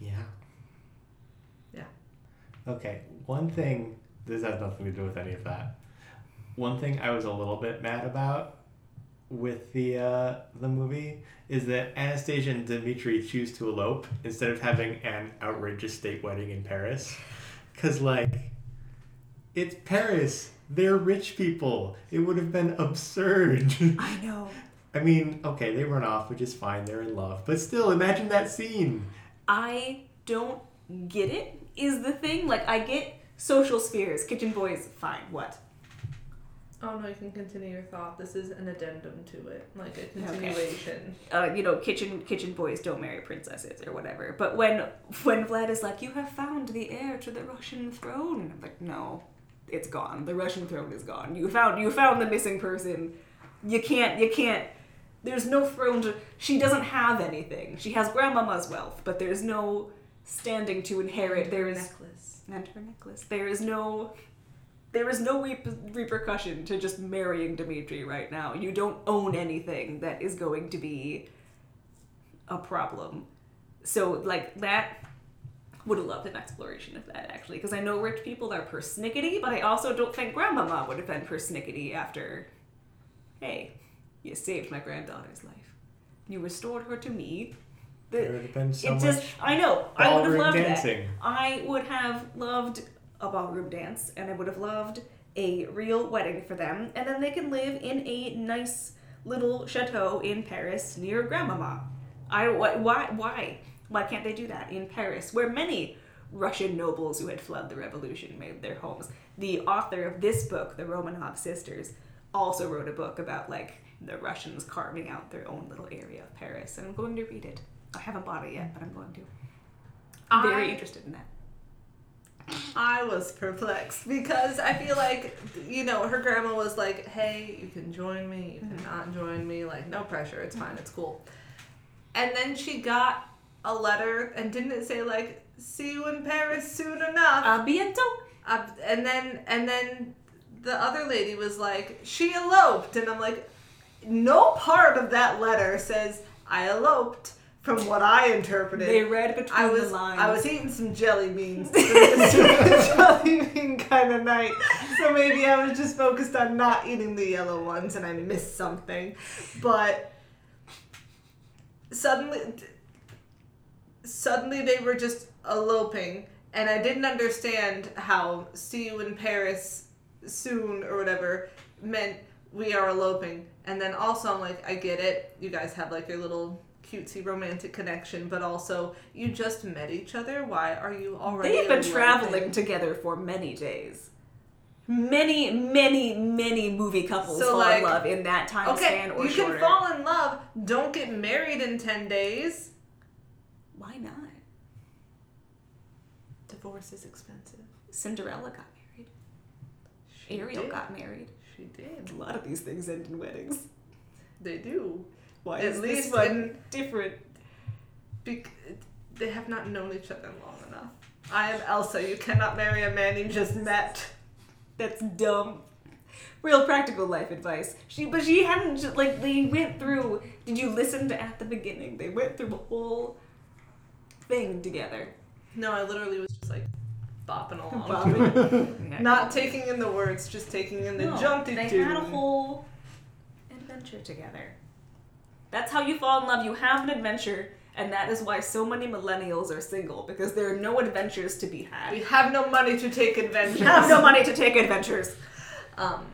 S1: Yeah.
S4: Yeah.
S1: Okay, one thing, this has nothing to do with any of that. One thing I was a little bit mad about with the uh, the movie is that Anastasia and Dmitri choose to elope instead of having an outrageous state wedding in Paris. Cause like, it's Paris. They're rich people. It would have been absurd.
S2: I know.
S1: I mean, okay, they run off, which is fine. They're in love, but still, imagine that scene.
S2: I don't get it, is the thing. Like, I get social spheres, kitchen boys, fine, what?
S4: Oh no, you can continue your thought. This is an addendum to it, like a continuation. Okay.
S2: uh, you know, kitchen kitchen boys don't marry princesses or whatever. But when when Vlad is like, "You have found the heir to the Russian throne," I'm like, "No, it's gone. The Russian throne is gone. You found you found the missing person. You can't you can't. There's no throne to. She doesn't have anything. She has grandmama's wealth, but there's no standing to inherit. There is
S4: necklace.
S2: and her necklace. There is no. There is no re- repercussion to just marrying Dimitri right now. You don't own anything that is going to be a problem. So, like, that would have loved an exploration of that, actually. Because I know rich people are persnickety, but I also don't think Grandmama would have been persnickety after, hey, you saved my granddaughter's life. You restored her to me. The-
S1: There would have been so
S2: it
S1: much
S2: just, I know, I would have loved
S1: dancing.
S2: that. I would have loved a ballroom dance, and I would have loved a real wedding for them, and then they can live in a nice little chateau in Paris near Grandmama. I why why why why can't they do that in Paris, where many Russian nobles who had fled the revolution made their homes? The author of this book, the Romanov sisters, also wrote a book about like the Russians carving out their own little area of Paris, and I'm going to read it. I haven't bought it yet, but I'm going to. I'm very
S4: I-
S2: interested in that.
S4: I was perplexed because I feel like, you know, her grandma was like, hey, you can join me, you mm-hmm. can not join me, like, no pressure, it's fine, it's cool. And then she got a letter, and didn't it say, like, see you in Paris soon enough?
S2: A bientôt.
S4: Uh, and then, and then the other lady was like, she eloped. And I'm like, no part of that letter says, I eloped.
S5: from what I interpreted.
S2: They read between
S5: I was
S2: the lines.
S5: I was eating some jelly beans. It was a jelly bean kind of night, so maybe I was just focused on not eating the yellow ones, and I missed something. But suddenly, suddenly they were just eloping, and I didn't understand how "see you in Paris soon" or whatever meant we are eloping. And then also, I'm like, I get it. You guys have like your little cutesy romantic connection, but also you just met each other. Why are you already?
S2: They've been traveling together for many days. Many, many, many movie couples
S5: So,
S2: fall
S5: like-
S2: in love in that time
S5: Okay,
S2: span or
S5: you
S2: shorter.
S5: can fall in love. Don't get married in ten days.
S2: Why not?
S5: Divorce is expensive.
S2: Cinderella got married.
S5: She
S2: Ariel
S5: did.
S2: got married.
S5: She did.
S2: A lot of these things end in weddings.
S5: They do.
S2: Why
S5: At
S2: is
S5: least
S2: this one different?
S5: Bec- they have not known each other long enough. I am Elsa. You cannot marry a man you just met.
S2: That's dumb. Real practical life advice. She, but she hadn't like they went through. Did you listen to at the beginning? They went through a whole thing together.
S4: No, I literally was just like bopping along.
S2: Bobbing.
S5: Not taking in the words, just taking in the
S2: No,
S5: jaunty
S2: They
S5: tune.
S2: had a whole adventure together. That's how you fall in love. You have an adventure, and that is why so many millennials are single because there are no adventures to be had.
S5: We have no money to take adventures.
S2: We have no money to take adventures.
S4: Um,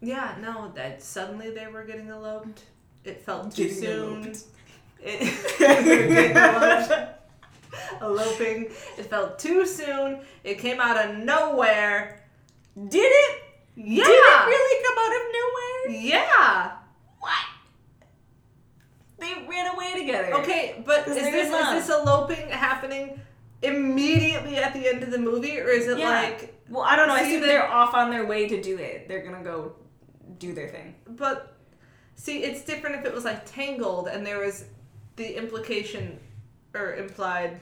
S4: yeah, no, that suddenly they were getting eloped. It felt too
S2: Getting
S4: soon.
S2: eloped.
S4: It.
S5: Eloping.
S4: it felt too soon. It came out of nowhere.
S2: Did it?
S4: Yeah.
S2: Did it really come out of nowhere?
S4: Yeah.
S2: What? They ran away together.
S4: Okay, but is this
S2: is
S4: is this eloping happening immediately at the end of the movie, or is it
S2: Yeah.
S4: like?
S2: Well, I don't know. I
S4: See,
S2: they're off on their way to do it. They're gonna go do their thing.
S4: But see, it's different if it was like Tangled and there was the implication or implied.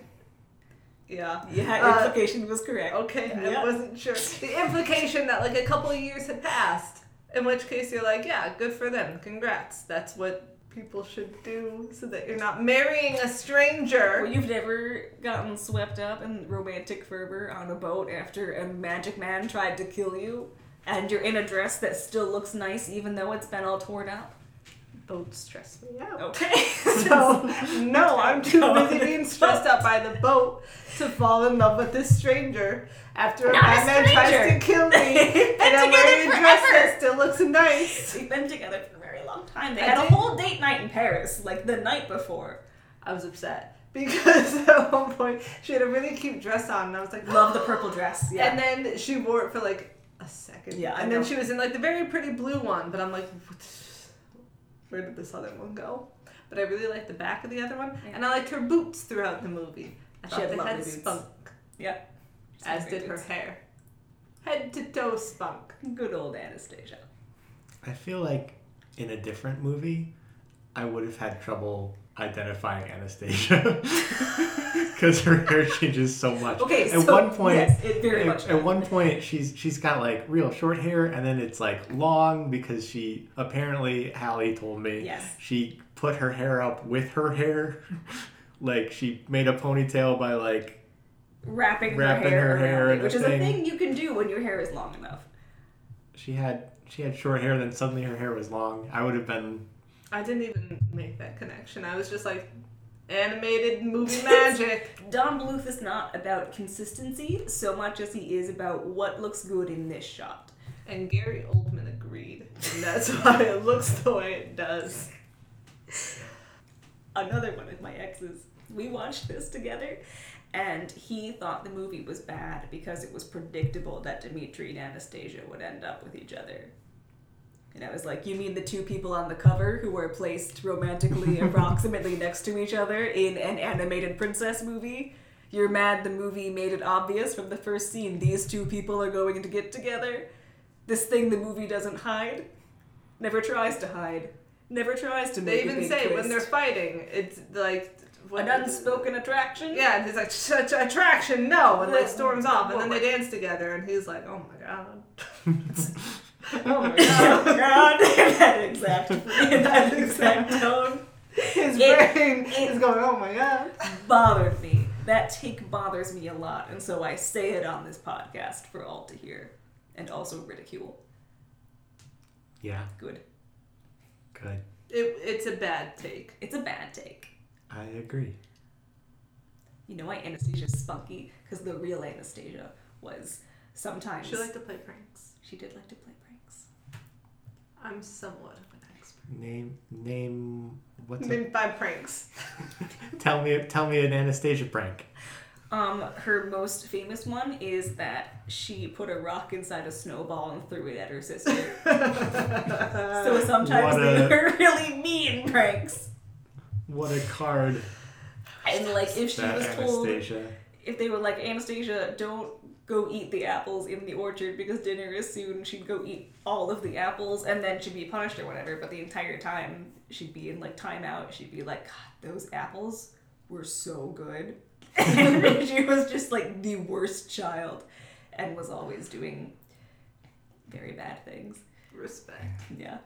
S4: Yeah.
S2: Yeah,
S4: Uh,
S2: implication was correct.
S4: Okay,
S2: Yeah.
S4: I wasn't sure. The implication that like a couple of years had passed, in which case you're like, yeah, good for them, congrats. That's what people should do, so that you're not marrying a stranger.
S2: Well, you've never gotten swept up in romantic fervor on a boat after a magic man tried to kill you, and you're in a dress that still looks nice even though it's been all torn up.
S4: Oh, Boats stress me out.
S2: Okay. Oh.
S5: So, no, I'm too busy being stressed out by the boat to fall in love with this stranger after a
S2: Not a
S5: man tries to kill me and I'm wearing a dress that still looks nice.
S2: They've been together for a very long time. They
S4: I
S2: had a whole date night in Paris, like the night before.
S4: I was upset.
S5: Because at one point she had a really cute dress on and I was like,
S2: Love the purple dress. Yeah.
S4: And then she wore it for like a second.
S2: Yeah,
S4: And then she was in like the very pretty blue one, but I'm like, where did this other one go? But I really liked the back of the other one,
S2: Yeah.
S4: and I liked her boots throughout the movie. I
S2: She
S4: thought
S2: had
S4: they
S2: lovely
S4: had
S2: boots.
S4: spunk,
S2: yeah.
S4: as did her hair.
S5: head to toe spunk.
S2: Good old Anastasia.
S1: I feel like in a different movie, I would have had trouble identifying Anastasia because her hair changes so much.
S2: Okay,
S1: at
S2: so
S1: one point,
S2: yes, it very
S1: at,
S2: much
S1: at
S2: does.
S1: one point, she's she's got like real short hair, and then it's like long because she apparently Hallie told me
S2: Yes.
S1: she put her hair up with her hair, like she made a ponytail by like
S2: Wrapping,
S1: Wrapping
S2: her hair,
S1: her hair
S2: it, which
S1: a
S2: is a
S1: thing.
S2: thing you can do when your hair is long enough.
S1: she had she had short hair, then suddenly her hair was long. I would have been
S4: I didn't even make that connection. I was just like, animated movie magic.
S2: Don Bluth is not about consistency so much as he is about what looks good in this shot.
S4: And Gary Oldman agreed, and that's why it looks the way it does.
S2: Another one of my exes. We watched this together, and he thought the movie was bad because it was predictable that Dimitri and Anastasia would end up with each other. And I was like, You mean the two people on the cover who were placed romantically approximately next to each other in an animated princess movie? You're mad the movie made it obvious from the first scene these two people are going to get together? This thing the movie doesn't hide? Never tries to hide. Never tries to
S4: They
S2: make a
S4: even say when they're fighting, it's like
S2: An unspoken attraction?
S4: Yeah, and he's like, such attraction, no, and like storms off, and then they dance together, and he's like, oh my god.
S2: Oh my god. god. that exact in that exact tone.
S4: His
S2: It-
S4: brain
S2: it-
S4: is going, oh my god.
S2: bothered me. That take bothers me a lot, and so I say it on this podcast for all to hear, and also ridicule.
S1: Yeah,
S2: Good.
S1: good.
S4: It, it's a bad take.
S2: It's a bad take.
S1: I agree.
S2: You know why Anastasia's spunky? Because the real Anastasia was sometimes
S4: She liked to play pranks.
S2: she did like to play pranks.
S4: I'm somewhat of an expert.
S1: Name name what's a,
S4: Name five pranks.
S1: tell me tell me an Anastasia prank.
S2: Um, her most famous one is that she put a rock inside a snowball and threw it at her sister. so sometimes
S1: What
S2: they
S1: a-
S2: were really mean pranks.
S1: What a card
S2: And like if she
S1: that
S2: was told
S1: Anastasia.
S2: if they were like Anastasia, don't go eat the apples in the orchard because dinner is soon, she'd go eat all of the apples and then she'd be punished or whatever. But the entire time she'd be in like timeout, she'd be like, God, those apples were so good. and she was just like the worst child and was always doing very bad things.
S4: Respect.
S2: Yeah,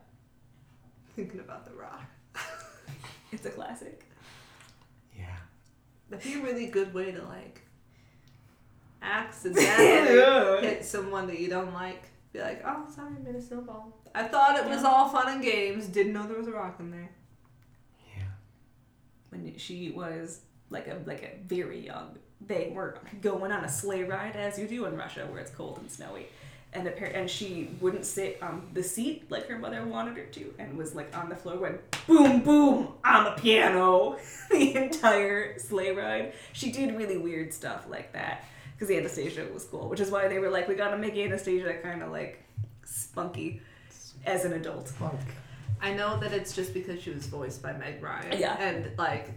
S4: Thinking about the rock.
S2: it's a classic.
S1: Yeah.
S4: That'd be a really good way to like accidentally hit someone that you don't like. Be like, oh, sorry, I made a snowball. I thought it was
S2: Yeah.
S4: all fun and games. Didn't know there was a rock in there.
S1: Yeah.
S2: when she was like a like a very young. They were going on a sleigh ride as you do in Russia, where it's cold and snowy, and par- and she wouldn't sit on the seat like her mother wanted her to, and was like on the floor going boom boom on the piano the entire sleigh ride. She did really weird stuff like that because Anastasia was cool, which is why they were like, we gotta make Anastasia kind of like spunky as an adult.
S1: Spunk.
S4: I know that it's just because she was voiced by Meg Ryan.
S2: Yeah.
S4: And like,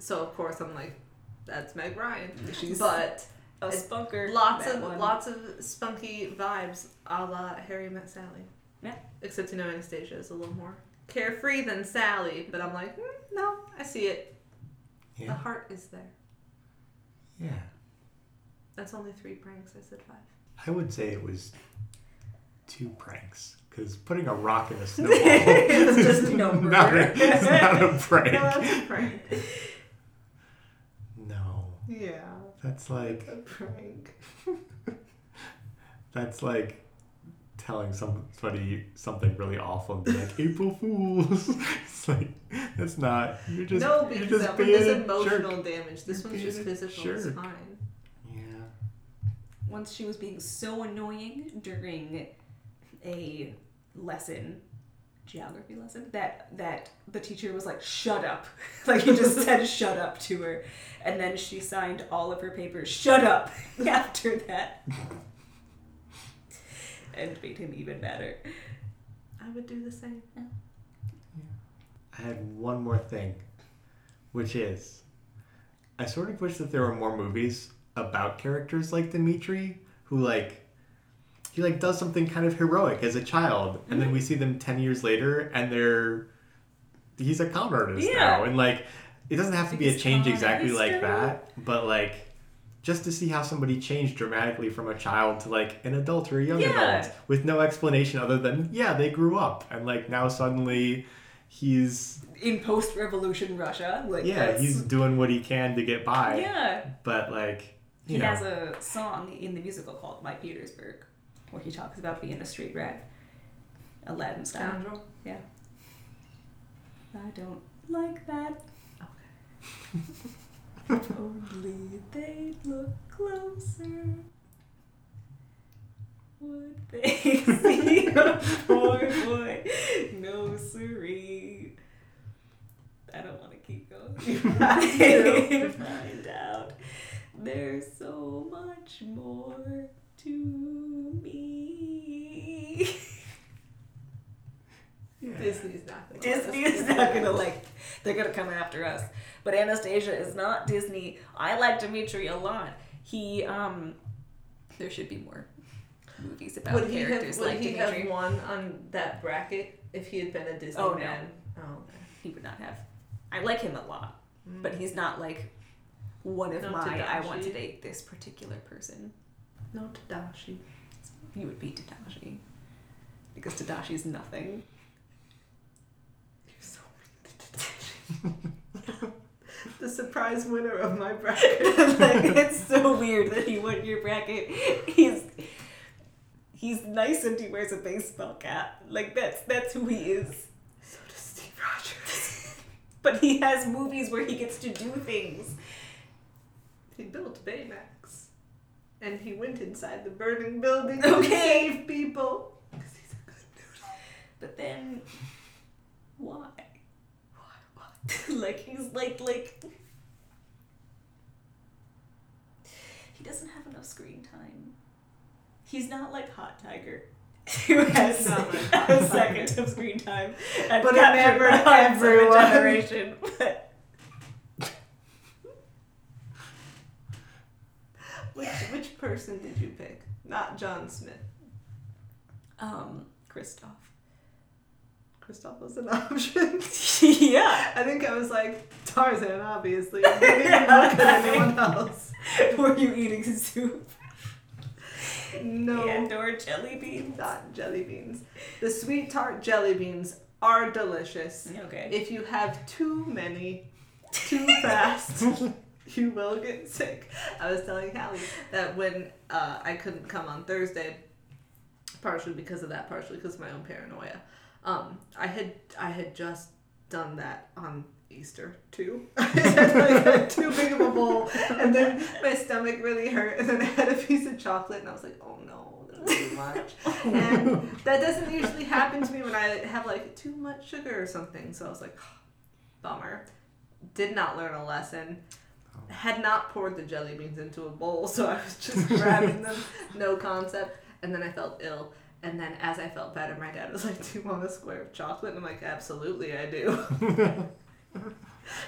S4: so of course I'm like, that's Meg Ryan.
S2: She's
S4: But
S2: a spunker.
S4: lots of
S2: one.
S4: lots of spunky vibes, a la Harry Met Sally.
S2: Yeah.
S4: Except you know Anastasia is a little more carefree than Sally, but I'm like, mm, no, I see it. The heart is there.
S1: Yeah.
S4: That's only three pranks. I said five.
S1: I would say it was two pranks. Because putting a rock in a snowball
S2: It's
S1: is
S2: just a number.
S1: not a, it's not a prank.
S4: No, that's a prank.
S1: No.
S4: yeah,
S1: That's like
S4: a prank.
S1: that's like telling somebody something really awful and be like April Fools. it's like that's not. You're just
S4: no,
S1: you're
S4: because
S1: just
S4: that one
S1: being
S4: does emotional
S1: jerk.
S4: damage. This
S1: You're
S4: one's just
S1: being a
S4: physical. It's fine.
S1: Yeah.
S2: once she was being so annoying during a lesson geography lesson that that the teacher was like shut up like he just said shut up to her and then she signed all of her papers shut up after that and made him even better
S4: I would do the same. yeah.
S1: I had one more thing, which is, I sort of wish that there were more movies about characters like Dimitri, who like, he like does something kind of heroic as a child, and then we mm-hmm. see them ten years later, and they're, he's a con artist
S2: Yeah.
S1: now, and like, it doesn't have to be a change exactly like that, but like. Just to see how somebody changed dramatically from a child to like an adult or a young
S2: Yeah.
S1: adult with no explanation other than yeah they grew up and like now suddenly he's
S2: in post-revolution russia like
S1: yeah
S2: that's-
S1: he's doing what he can to get by
S2: yeah
S1: but like
S2: he
S1: you know
S2: has a song in the musical called my petersburg where he talks about being a street rat aladdin style
S4: Scoundrel. Yeah.
S2: I don't like that. Okay. Only they'd look closer. Would they see a poor boy? No siree. I don't want to keep going. to find out there's so much more to me.
S1: yeah.
S4: Disney's not gonna.
S2: Disney is not gonna like. They're gonna come after us. But Anastasia is not Disney. I like Dimitri a lot. He um, there should be more movies about
S4: Would he have?
S2: characters
S4: Would
S2: like
S4: he
S2: Dimitri.
S4: have won on that bracket if he had been a Disney
S2: Oh, no.
S4: man? Oh, okay.
S2: He would not have. I like him a lot, but he's not like one of
S4: No
S2: my. I want to date this particular person.
S4: Not Tadashi.
S2: You would be Tadashi, because Tadashi is nothing.
S4: You're so mean to Tadashi. The surprise winner of my bracket.
S2: like, it's so weird that he won your bracket. He's he's nice and he wears a baseball cap. Like that's that's who he is.
S4: So does Steve Rogers.
S2: But he has movies where he gets to do things.
S4: He built Baymax. And he went inside the burning building
S2: Okay.
S4: to save people. 'Cause he's a good dude.
S2: But then why?
S4: Why? Why?
S2: like he's like like he doesn't have enough screen time. He's not like Hot Tiger. Who has
S4: Not like
S2: a second of screen time and
S4: But
S2: captured the hearts of a
S4: everyone.
S2: generation. But
S4: Which, which person did you pick? Not John Smith.
S2: um, Kristoff.
S4: Christoph was an option.
S2: yeah.
S4: I think I was like, Tarzan, obviously. I didn't even look at anyone else.
S2: Were you eating soup
S4: No.
S2: and or jelly beans?
S4: Not jelly beans. The sweet tart jelly beans are delicious.
S2: Okay.
S4: If you have too many too fast, you will get sick. I was telling Hallie that when uh, I couldn't come on Thursday, partially because of that, partially because of my own paranoia. Um, I had I had just done that on Easter too. I had too big of a bowl, and then my stomach really hurt, and then I had a piece of chocolate, and I was like, oh no, too much. and that doesn't usually happen to me when I have like too much sugar or something. So I was like, bummer. Did not learn a lesson. Had not poured the jelly beans into a bowl, so I was just grabbing them, no concept. And then I felt ill. And then as I felt better, my dad was like, Do you want a square of chocolate? And I'm like, Absolutely, I do.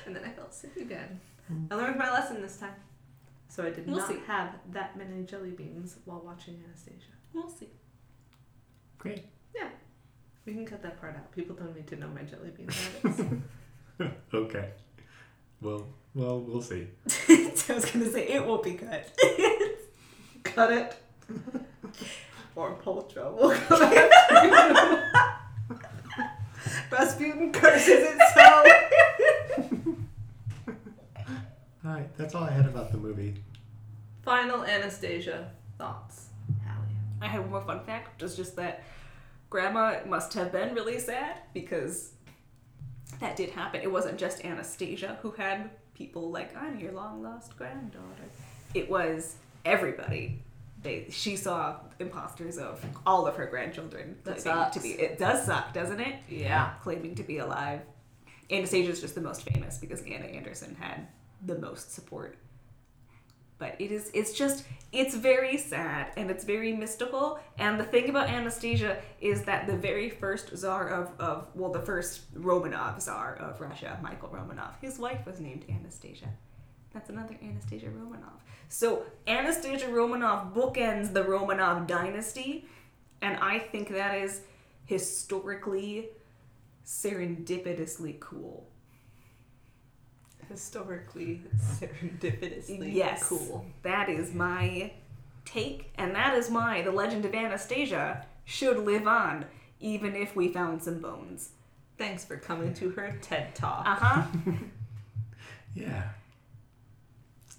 S4: and then I felt sick again. I learned my lesson this time. So I did
S2: We'll
S4: not
S2: see.
S4: have that many jelly beans while watching Anastasia.
S2: We'll see.
S1: Great. Yeah.
S4: We can cut that part out. People don't need to know my jelly bean habits.
S1: Okay. Well, well, we'll see.
S2: I was gonna say it won't be cut.
S4: cut it. or Poltro will come after you. Rasputin curses itself.
S1: All right, that's all I had about the movie.
S4: Final Anastasia thoughts. Hallie.
S2: I have one more fun fact, which is just that Grandma must have been really sad because that did happen. It wasn't just Anastasia who had people like, I'm your long lost granddaughter. It was everybody. They, she saw imposters of all of her grandchildren
S4: That
S2: claiming
S4: sucks.
S2: to be. It does suck, doesn't it?
S4: Yeah.
S2: Claiming to be alive. Anastasia's just the most famous because Anna Anderson had the most support. But it is it's just it's very sad and it's very mystical. And the thing about Anastasia is that the very first czar of, of well the first Romanov czar of Russia, Michael Romanov, his wife was named Anastasia. That's another Anastasia Romanov. So Anastasia Romanov bookends the Romanov dynasty, and I think that is historically serendipitously cool.
S4: Historically, serendipitously
S2: Yes.
S4: cool.
S2: That is my take, and that is why the legend of Anastasia should live on, even if we found some bones.
S4: Thanks for coming to her TED Talk.
S2: Uh huh.
S1: Yeah.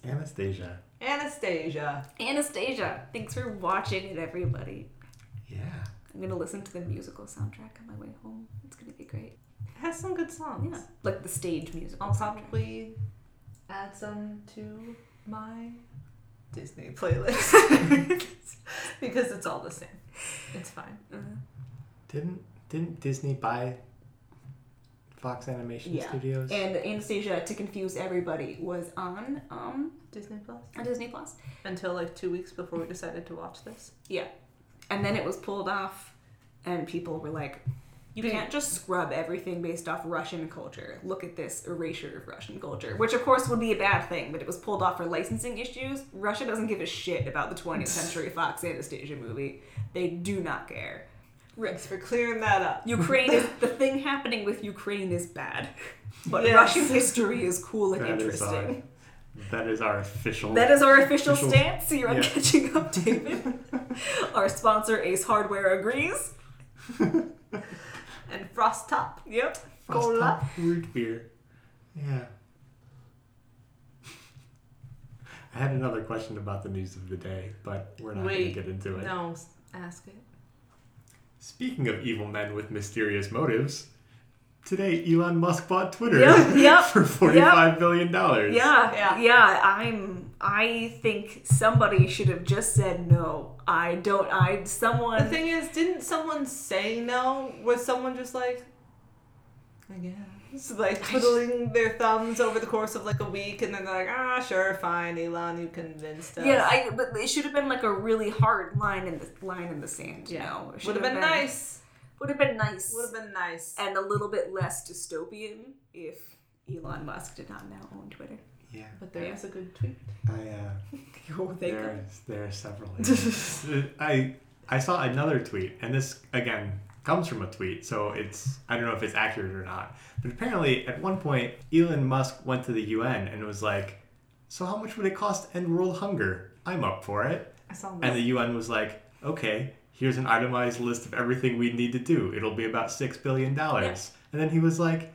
S1: Anastasia.
S4: Anastasia.
S2: Anastasia, thanks for watching it, everybody.
S1: Yeah.
S2: I'm gonna listen to the musical soundtrack on my way home. It's gonna be great.
S4: It has some good songs.
S2: Yeah, like the stage music.
S4: I'll
S2: soundtrack.
S4: probably add some to my Disney playlist because it's all the same. It's fine.
S2: Uh,
S1: Didn't didn't Disney buy Fox Animation
S2: Yeah.
S1: Studios?
S2: and Anastasia, to confuse everybody, was on um
S4: Disney Plus
S2: on Disney Plus.
S4: until like two weeks before we decided to watch this.
S2: Yeah. And then it was pulled off, and people were like, you
S4: Big-
S2: can't just scrub everything based off Russian culture. Look at this erasure of Russian culture, which of course would be a bad thing, but it was pulled off for licensing issues. Russia doesn't give a shit about the 20th century Fox Anastasia movie. They do not care.
S4: Thanks for clearing that up.
S2: Ukraine is the thing happening with Ukraine is bad, but
S4: Yes.
S2: Russian history is cool and
S1: That is
S2: interesting.
S1: That is our official.
S2: That is our official,
S1: Official-
S2: stance. You're on
S1: yeah.
S2: catching up, David. our sponsor, Ace Hardware, agrees.
S4: And Frostop.
S2: Yep.
S1: Frost
S4: Cola.
S1: Top root beer. Yeah. I had another question about the news of the day, but we're not going to get into it.
S4: No, ask it.
S1: Speaking of evil men with mysterious motives, today Elon Musk bought Twitter
S2: Yep, yep,
S1: for forty-five billion dollars.
S2: Yeah,
S4: Yeah.
S2: yeah, I'm. I think somebody should have just said no. I don't. I someone.
S4: The thing is, didn't someone say no? Was someone just like, I guess, like twiddling their thumbs over the course of like a week, and then they're like, ah, sure, fine, Elon, you convinced us.
S2: Yeah, I. But it should have been like a really hard line in the line in the sand. You know,
S4: would have
S2: should
S4: been nice.
S2: Would have been nice.
S4: Would have been nice.
S2: and a little bit less dystopian if Elon Musk did not now own Twitter.
S1: Yeah.
S4: But there
S2: Yeah.
S4: is a good tweet.
S1: I uh,
S2: Oh,
S1: there there are several. I I saw another tweet, and this again comes from a tweet, so it's I don't know if it's accurate or not. But apparently, at one point, Elon Musk went to the UN and was like, "So how much would it cost to end world hunger? I'm up for it."
S4: I saw
S1: And the UN was like, "Okay, here's an itemized list of everything we need to do. It'll be about six billion dollars." And then he was like.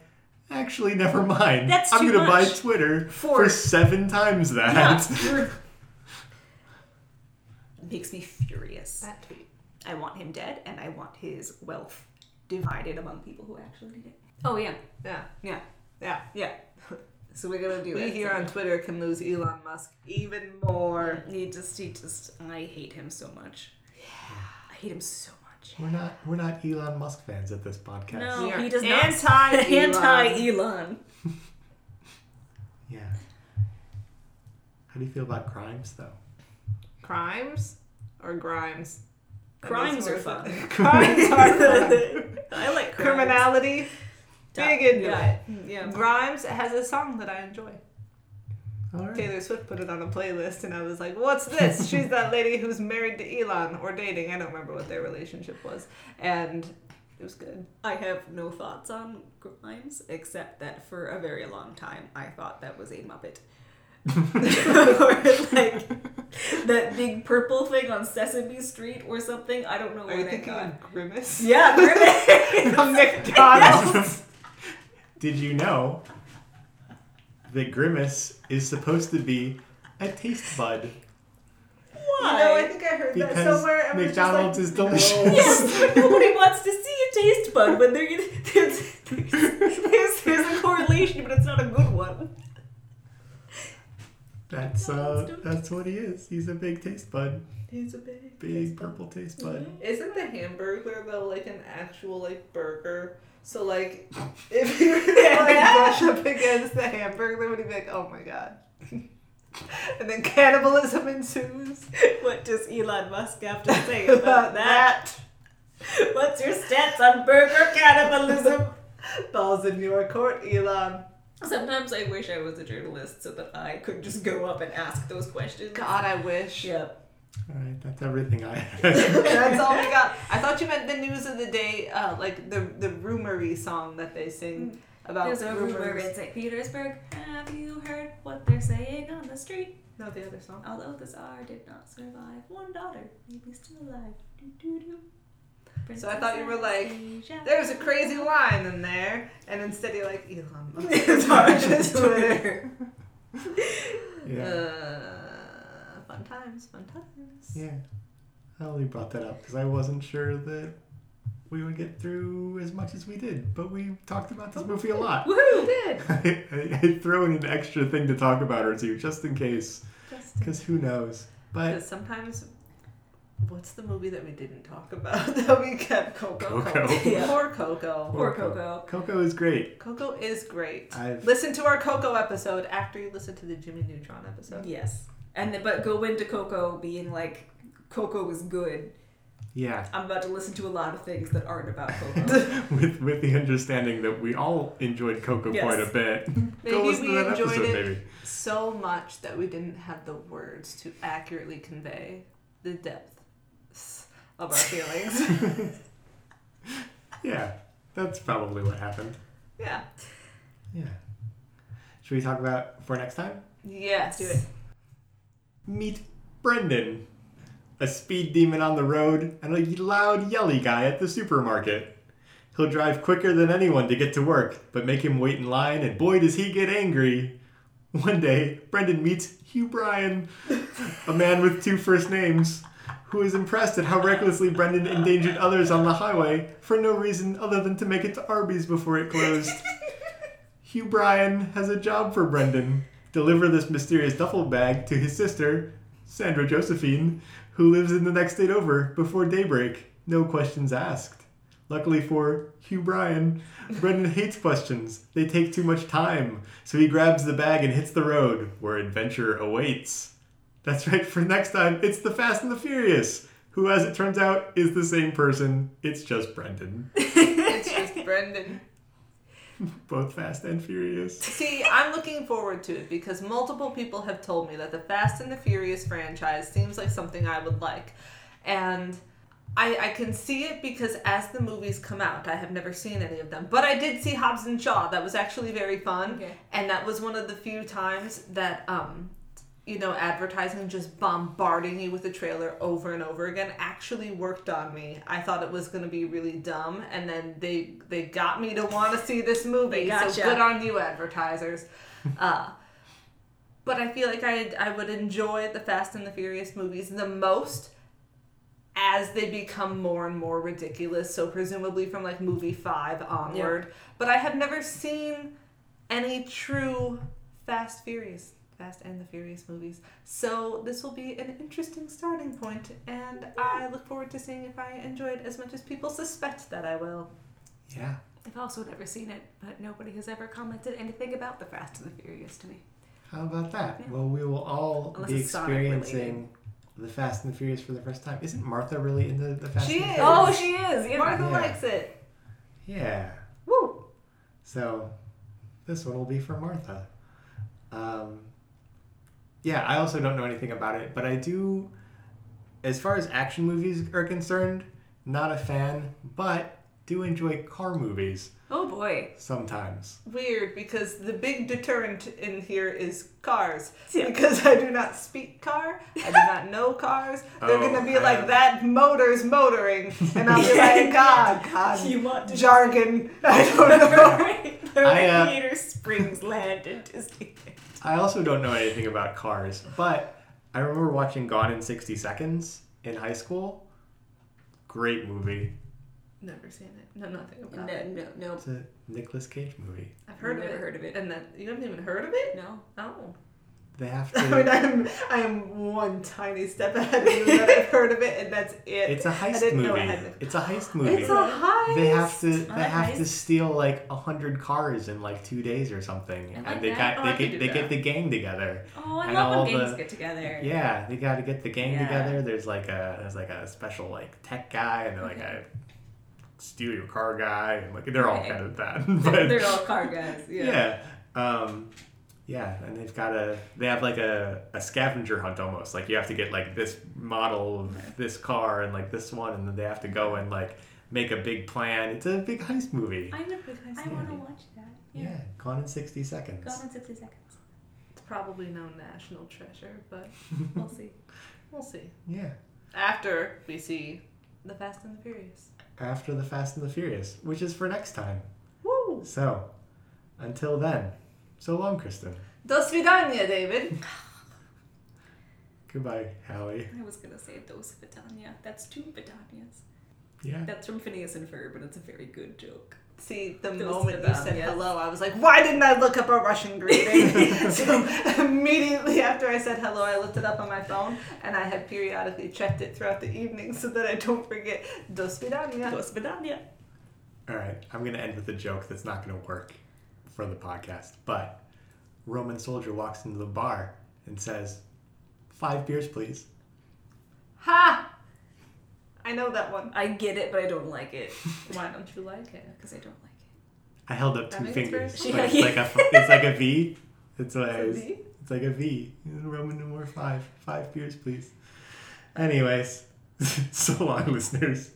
S1: Actually, never mind.
S2: That's
S1: I'm gonna buy Twitter
S2: for-
S1: for seven times that.
S2: Yeah. Makes me furious.
S4: that tweet.
S2: I want him dead, and I want his wealth divided among people who actually need it. Oh yeah,
S4: Yeah,
S2: yeah,
S4: yeah.
S2: yeah. So we're gonna do
S4: We
S2: it.
S4: here on Twitter can lose Elon Musk even more.
S2: He just, he just, I hate him so much. Yeah, I hate him so much.
S1: We're not we're not Elon Musk fans at this podcast.
S2: No,
S4: We are
S2: he does not.
S4: anti-Elon.
S2: Anti Elon.
S1: Yeah. How do you feel about crimes though?
S4: Crimes or grimes?
S2: Crimes
S4: makes
S2: are
S4: more
S2: fun.
S4: sense. crimes are fun.
S2: I like crimes.
S4: Criminality. Big into
S2: yeah.
S4: it.
S2: Mm, yeah.
S4: Grimes has a song that I enjoy.
S1: All right.
S4: Taylor Swift put it on a playlist, and I was like, "What's this?" She's that lady who's married to Elon or dating. I don't remember what their relationship was, and it was good.
S2: I have no thoughts on Grimes except that for a very long time I thought that was a Muppet. or like that big purple thing on Sesame Street or something. I don't know
S4: Are
S2: where
S4: you
S2: that
S4: thinking
S2: got.
S4: of Grimace?
S2: Yeah, Grimace.
S4: From McDonald's.
S1: Did you know that Grimace is supposed to be a taste bud
S2: Why?
S4: You know, I think I heard that
S1: because
S4: somewhere. I
S1: McDonald's
S4: like,
S1: is delicious.
S2: Yes, but nobody wants to see a taste bud when they're there's, there's, there's, there's a correlation, but it's not a good one.
S1: That's uh that's what he is. He's a big taste bud.
S4: He's a big.
S1: Big purple taste bud.
S4: Isn't the hamburger though like an actual like burger? So like, if you were to like brush up against the hamburger, would he be like, "Oh my god"? and then cannibalism ensues.
S2: What does Elon Musk have to say about that? What's your stance on burger cannibalism?
S4: Balls in your court, Elon.
S2: Sometimes I wish I was a journalist so that I could just go up and ask those questions.
S4: God, I wish.
S2: Yep.
S1: All right, that's everything I.
S4: That's all we got. I thought you meant the news of the day, uh, like the the rumory song that they sing about
S2: There's a rumor
S4: rumors.
S2: in St. Petersburg. Have you heard what they're saying on the street?
S4: No, the other song.
S2: Although the Tsar did not survive, one daughter may be still alive. Do, do, do.
S4: So I thought you were like,
S2: Anastasia.
S4: There's a crazy line in there, and instead you're like Elon Musk. on his Twitter.
S1: yeah.
S4: Uh, fun times, fun times.
S1: Yeah. I only brought that up because I wasn't sure that we would get through as much as we did, but we talked about this movie a lot.
S2: Woohoo!
S4: did.
S1: I, I, I throw in an extra thing to talk about or two just in case,
S4: Just
S1: because who knows. But
S4: sometimes, what's the movie that we didn't talk about that we kept Coco?
S1: Coco.
S2: Yeah.
S4: Poor Coco.
S2: Poor Coco.
S1: Coco is great.
S4: Coco is great.
S1: I've
S4: Listen to our Coco episode after you listen to the Jimmy Neutron episode.
S2: Yes. And then, but go into Coco being like, Coco is good.
S1: yeah,
S2: I'm about to listen to a lot of things that aren't about Coco.
S1: with with the understanding that we all enjoyed Coco
S2: Yes.
S1: quite a bit.
S4: Maybe
S1: Go listen
S4: we
S1: to that
S4: enjoyed
S1: episode,
S4: it
S1: maybe.
S4: so much that we didn't have the words to accurately convey the depths of our feelings.
S1: Yeah, that's probably what happened.
S4: yeah.
S1: Yeah. Should we talk about for next time?
S4: Yes.
S2: do it.
S1: Meet Brendan, a speed demon on the road and a loud yelly guy at the supermarket. He'll drive quicker than anyone to get to work, but make him wait in line, and boy, does he get angry. One day, Brendan meets Hugh Bryan, a man with two first names, who is impressed at how recklessly Brendan endangered others on the highway for no reason other than to make it to Arby's before it closed. Hugh Bryan has a job for Brendan deliver this mysterious duffel bag to his sister, Sandra Josephine, who lives in the next state over before daybreak. No questions asked. Luckily for Hugh Bryan, Brendan hates questions. They take too much time. So he grabs the bag and hits the road, where adventure awaits. That's right, for next time, it's the Fast and the Furious, who, as it turns out, is the same person. It's just Brendan.
S4: It's just Brendan.
S1: Both Fast and Furious.
S4: See, I'm looking forward to it because multiple people have told me that the Fast and the Furious franchise seems like something I would like. And I, I can see it because as the movies come out, I have never seen any of them. But I did see Hobbs and Shaw. That was actually very fun.
S2: Okay.
S4: And that was one of the few times that um you know, advertising just bombarding you with the trailer over and over again actually worked on me. I thought it was going to be really dumb, and then they they got me to want to see this movie.
S2: Gotcha.
S4: So good on you, advertisers. uh, but I feel like I I would enjoy the Fast and the Furious movies the most as they become more and more ridiculous. So presumably from like movie five onward. But I have never seen any true Fast Furious. Fast and the Furious movies. So this will be an interesting starting point, and I look forward to seeing if I enjoy it as much as people suspect that I will.
S1: Yeah.
S2: I've also never seen it, but nobody has ever commented anything about the Fast and the Furious to me.
S1: How about that?
S2: Yeah.
S1: Well, we will all
S2: Unless
S1: be experiencing the Fast and the Furious for the first time. Isn't Martha really into the Fast
S4: She
S1: and the
S4: is.
S2: Oh, she is. Yeah.
S4: Martha
S1: Yeah.
S4: likes it.
S1: Yeah.
S4: Woo!
S1: So this one will be for Martha. Um, yeah, I also don't know anything about it, but I do, as far as action movies are concerned, not a fan, but do enjoy car movies
S2: Oh boy.
S1: sometimes.
S4: Weird because the big deterrent in here is cars.
S2: Yeah.
S4: Because I do not speak car, I do not know cars. They're
S1: Oh,
S4: gonna be
S1: I
S4: like
S1: have-
S4: that motor's motoring, and I'll be like, God, God,
S2: You want to
S4: jargon. I don't know.
S2: right. The
S1: I, uh,
S2: Springs land in Disney.
S1: I also don't know anything about cars, but I remember watching Gone in 60 Seconds in high school. Great movie.
S4: Never seen it. Know nothing about
S2: No,
S4: it.
S2: no, no.
S1: It's a Nicolas Cage movie.
S4: I've heard
S2: Never
S4: of it.
S2: heard of it.
S4: And then you haven't even heard of it?
S2: No.
S4: Oh.
S1: They have to.
S4: I mean,
S1: to.
S4: I'm I am one tiny step ahead of you that I've heard of it, and that's it.
S1: It's a heist
S4: didn't know
S1: movie.
S4: I had
S1: It's a heist movie.
S4: It's a heist.
S1: they have to they
S2: I like
S1: have to steal like a hundred cars in like two days or something,
S2: like
S1: and they
S2: that.
S1: got
S2: Oh,
S1: they
S2: could
S1: get they
S2: that.
S1: get the gang together.
S2: Oh, I
S1: And
S2: love
S1: all
S2: when gangs
S1: the-
S2: get together.
S1: Yeah, they got to get the gang
S2: Yeah.
S1: together. There's like a there's like a special like tech guy and then like a steal your car guy and like they're all
S2: Right.
S1: kind of that.
S2: They're,
S1: but
S2: they're all car guys. Yeah.
S1: yeah. Um, yeah, and they've got a they have like a, a scavenger hunt almost. Like you have to get like this model of this car and like this one, and then they have to go and like make a big plan. It's a big heist movie.
S2: I'm a big heist I want to watch that.
S1: yeah. gone in sixty seconds.
S2: Gone in 60 seconds.
S4: It's probably no national treasure, but
S2: We'll see.
S4: we'll see.
S1: Yeah.
S4: After we see the Fast and the Furious.
S1: After the Fast and the Furious, which is for next time.
S4: Woo!
S1: So, until then, so long, Kristen.
S4: Do svidania, David.
S1: Goodbye, Hallie.
S2: I was going to say Dos Vitania. That's two Vitanias.
S1: Yeah.
S2: That's from Phineas and Ferb, but it's a very good joke.
S4: See, the
S2: Those
S4: moment you said hello, I was like, why didn't I look up a Russian greeting? so immediately after I said hello, I looked it up on my phone, and I had periodically checked it throughout the evening so that I don't forget. Do svidania.
S2: Dos Vitania.
S1: All right, I'm going to end with a joke that's not going to work for the podcast. But Roman soldier walks into the bar and says, Five beers, please.
S4: Ha! I know that one.
S2: I get it, but I don't like it.
S4: Why don't you like it?
S2: Because I don't like it.
S1: I held up
S4: That
S1: two fingers.
S4: sense.
S1: But it's
S2: Yeah.
S1: like a it's like a V. It's what
S4: It's a
S1: was,
S4: V?
S1: It's like a V. Roman numeral five. Five beers, please. Anyways, so long, listeners.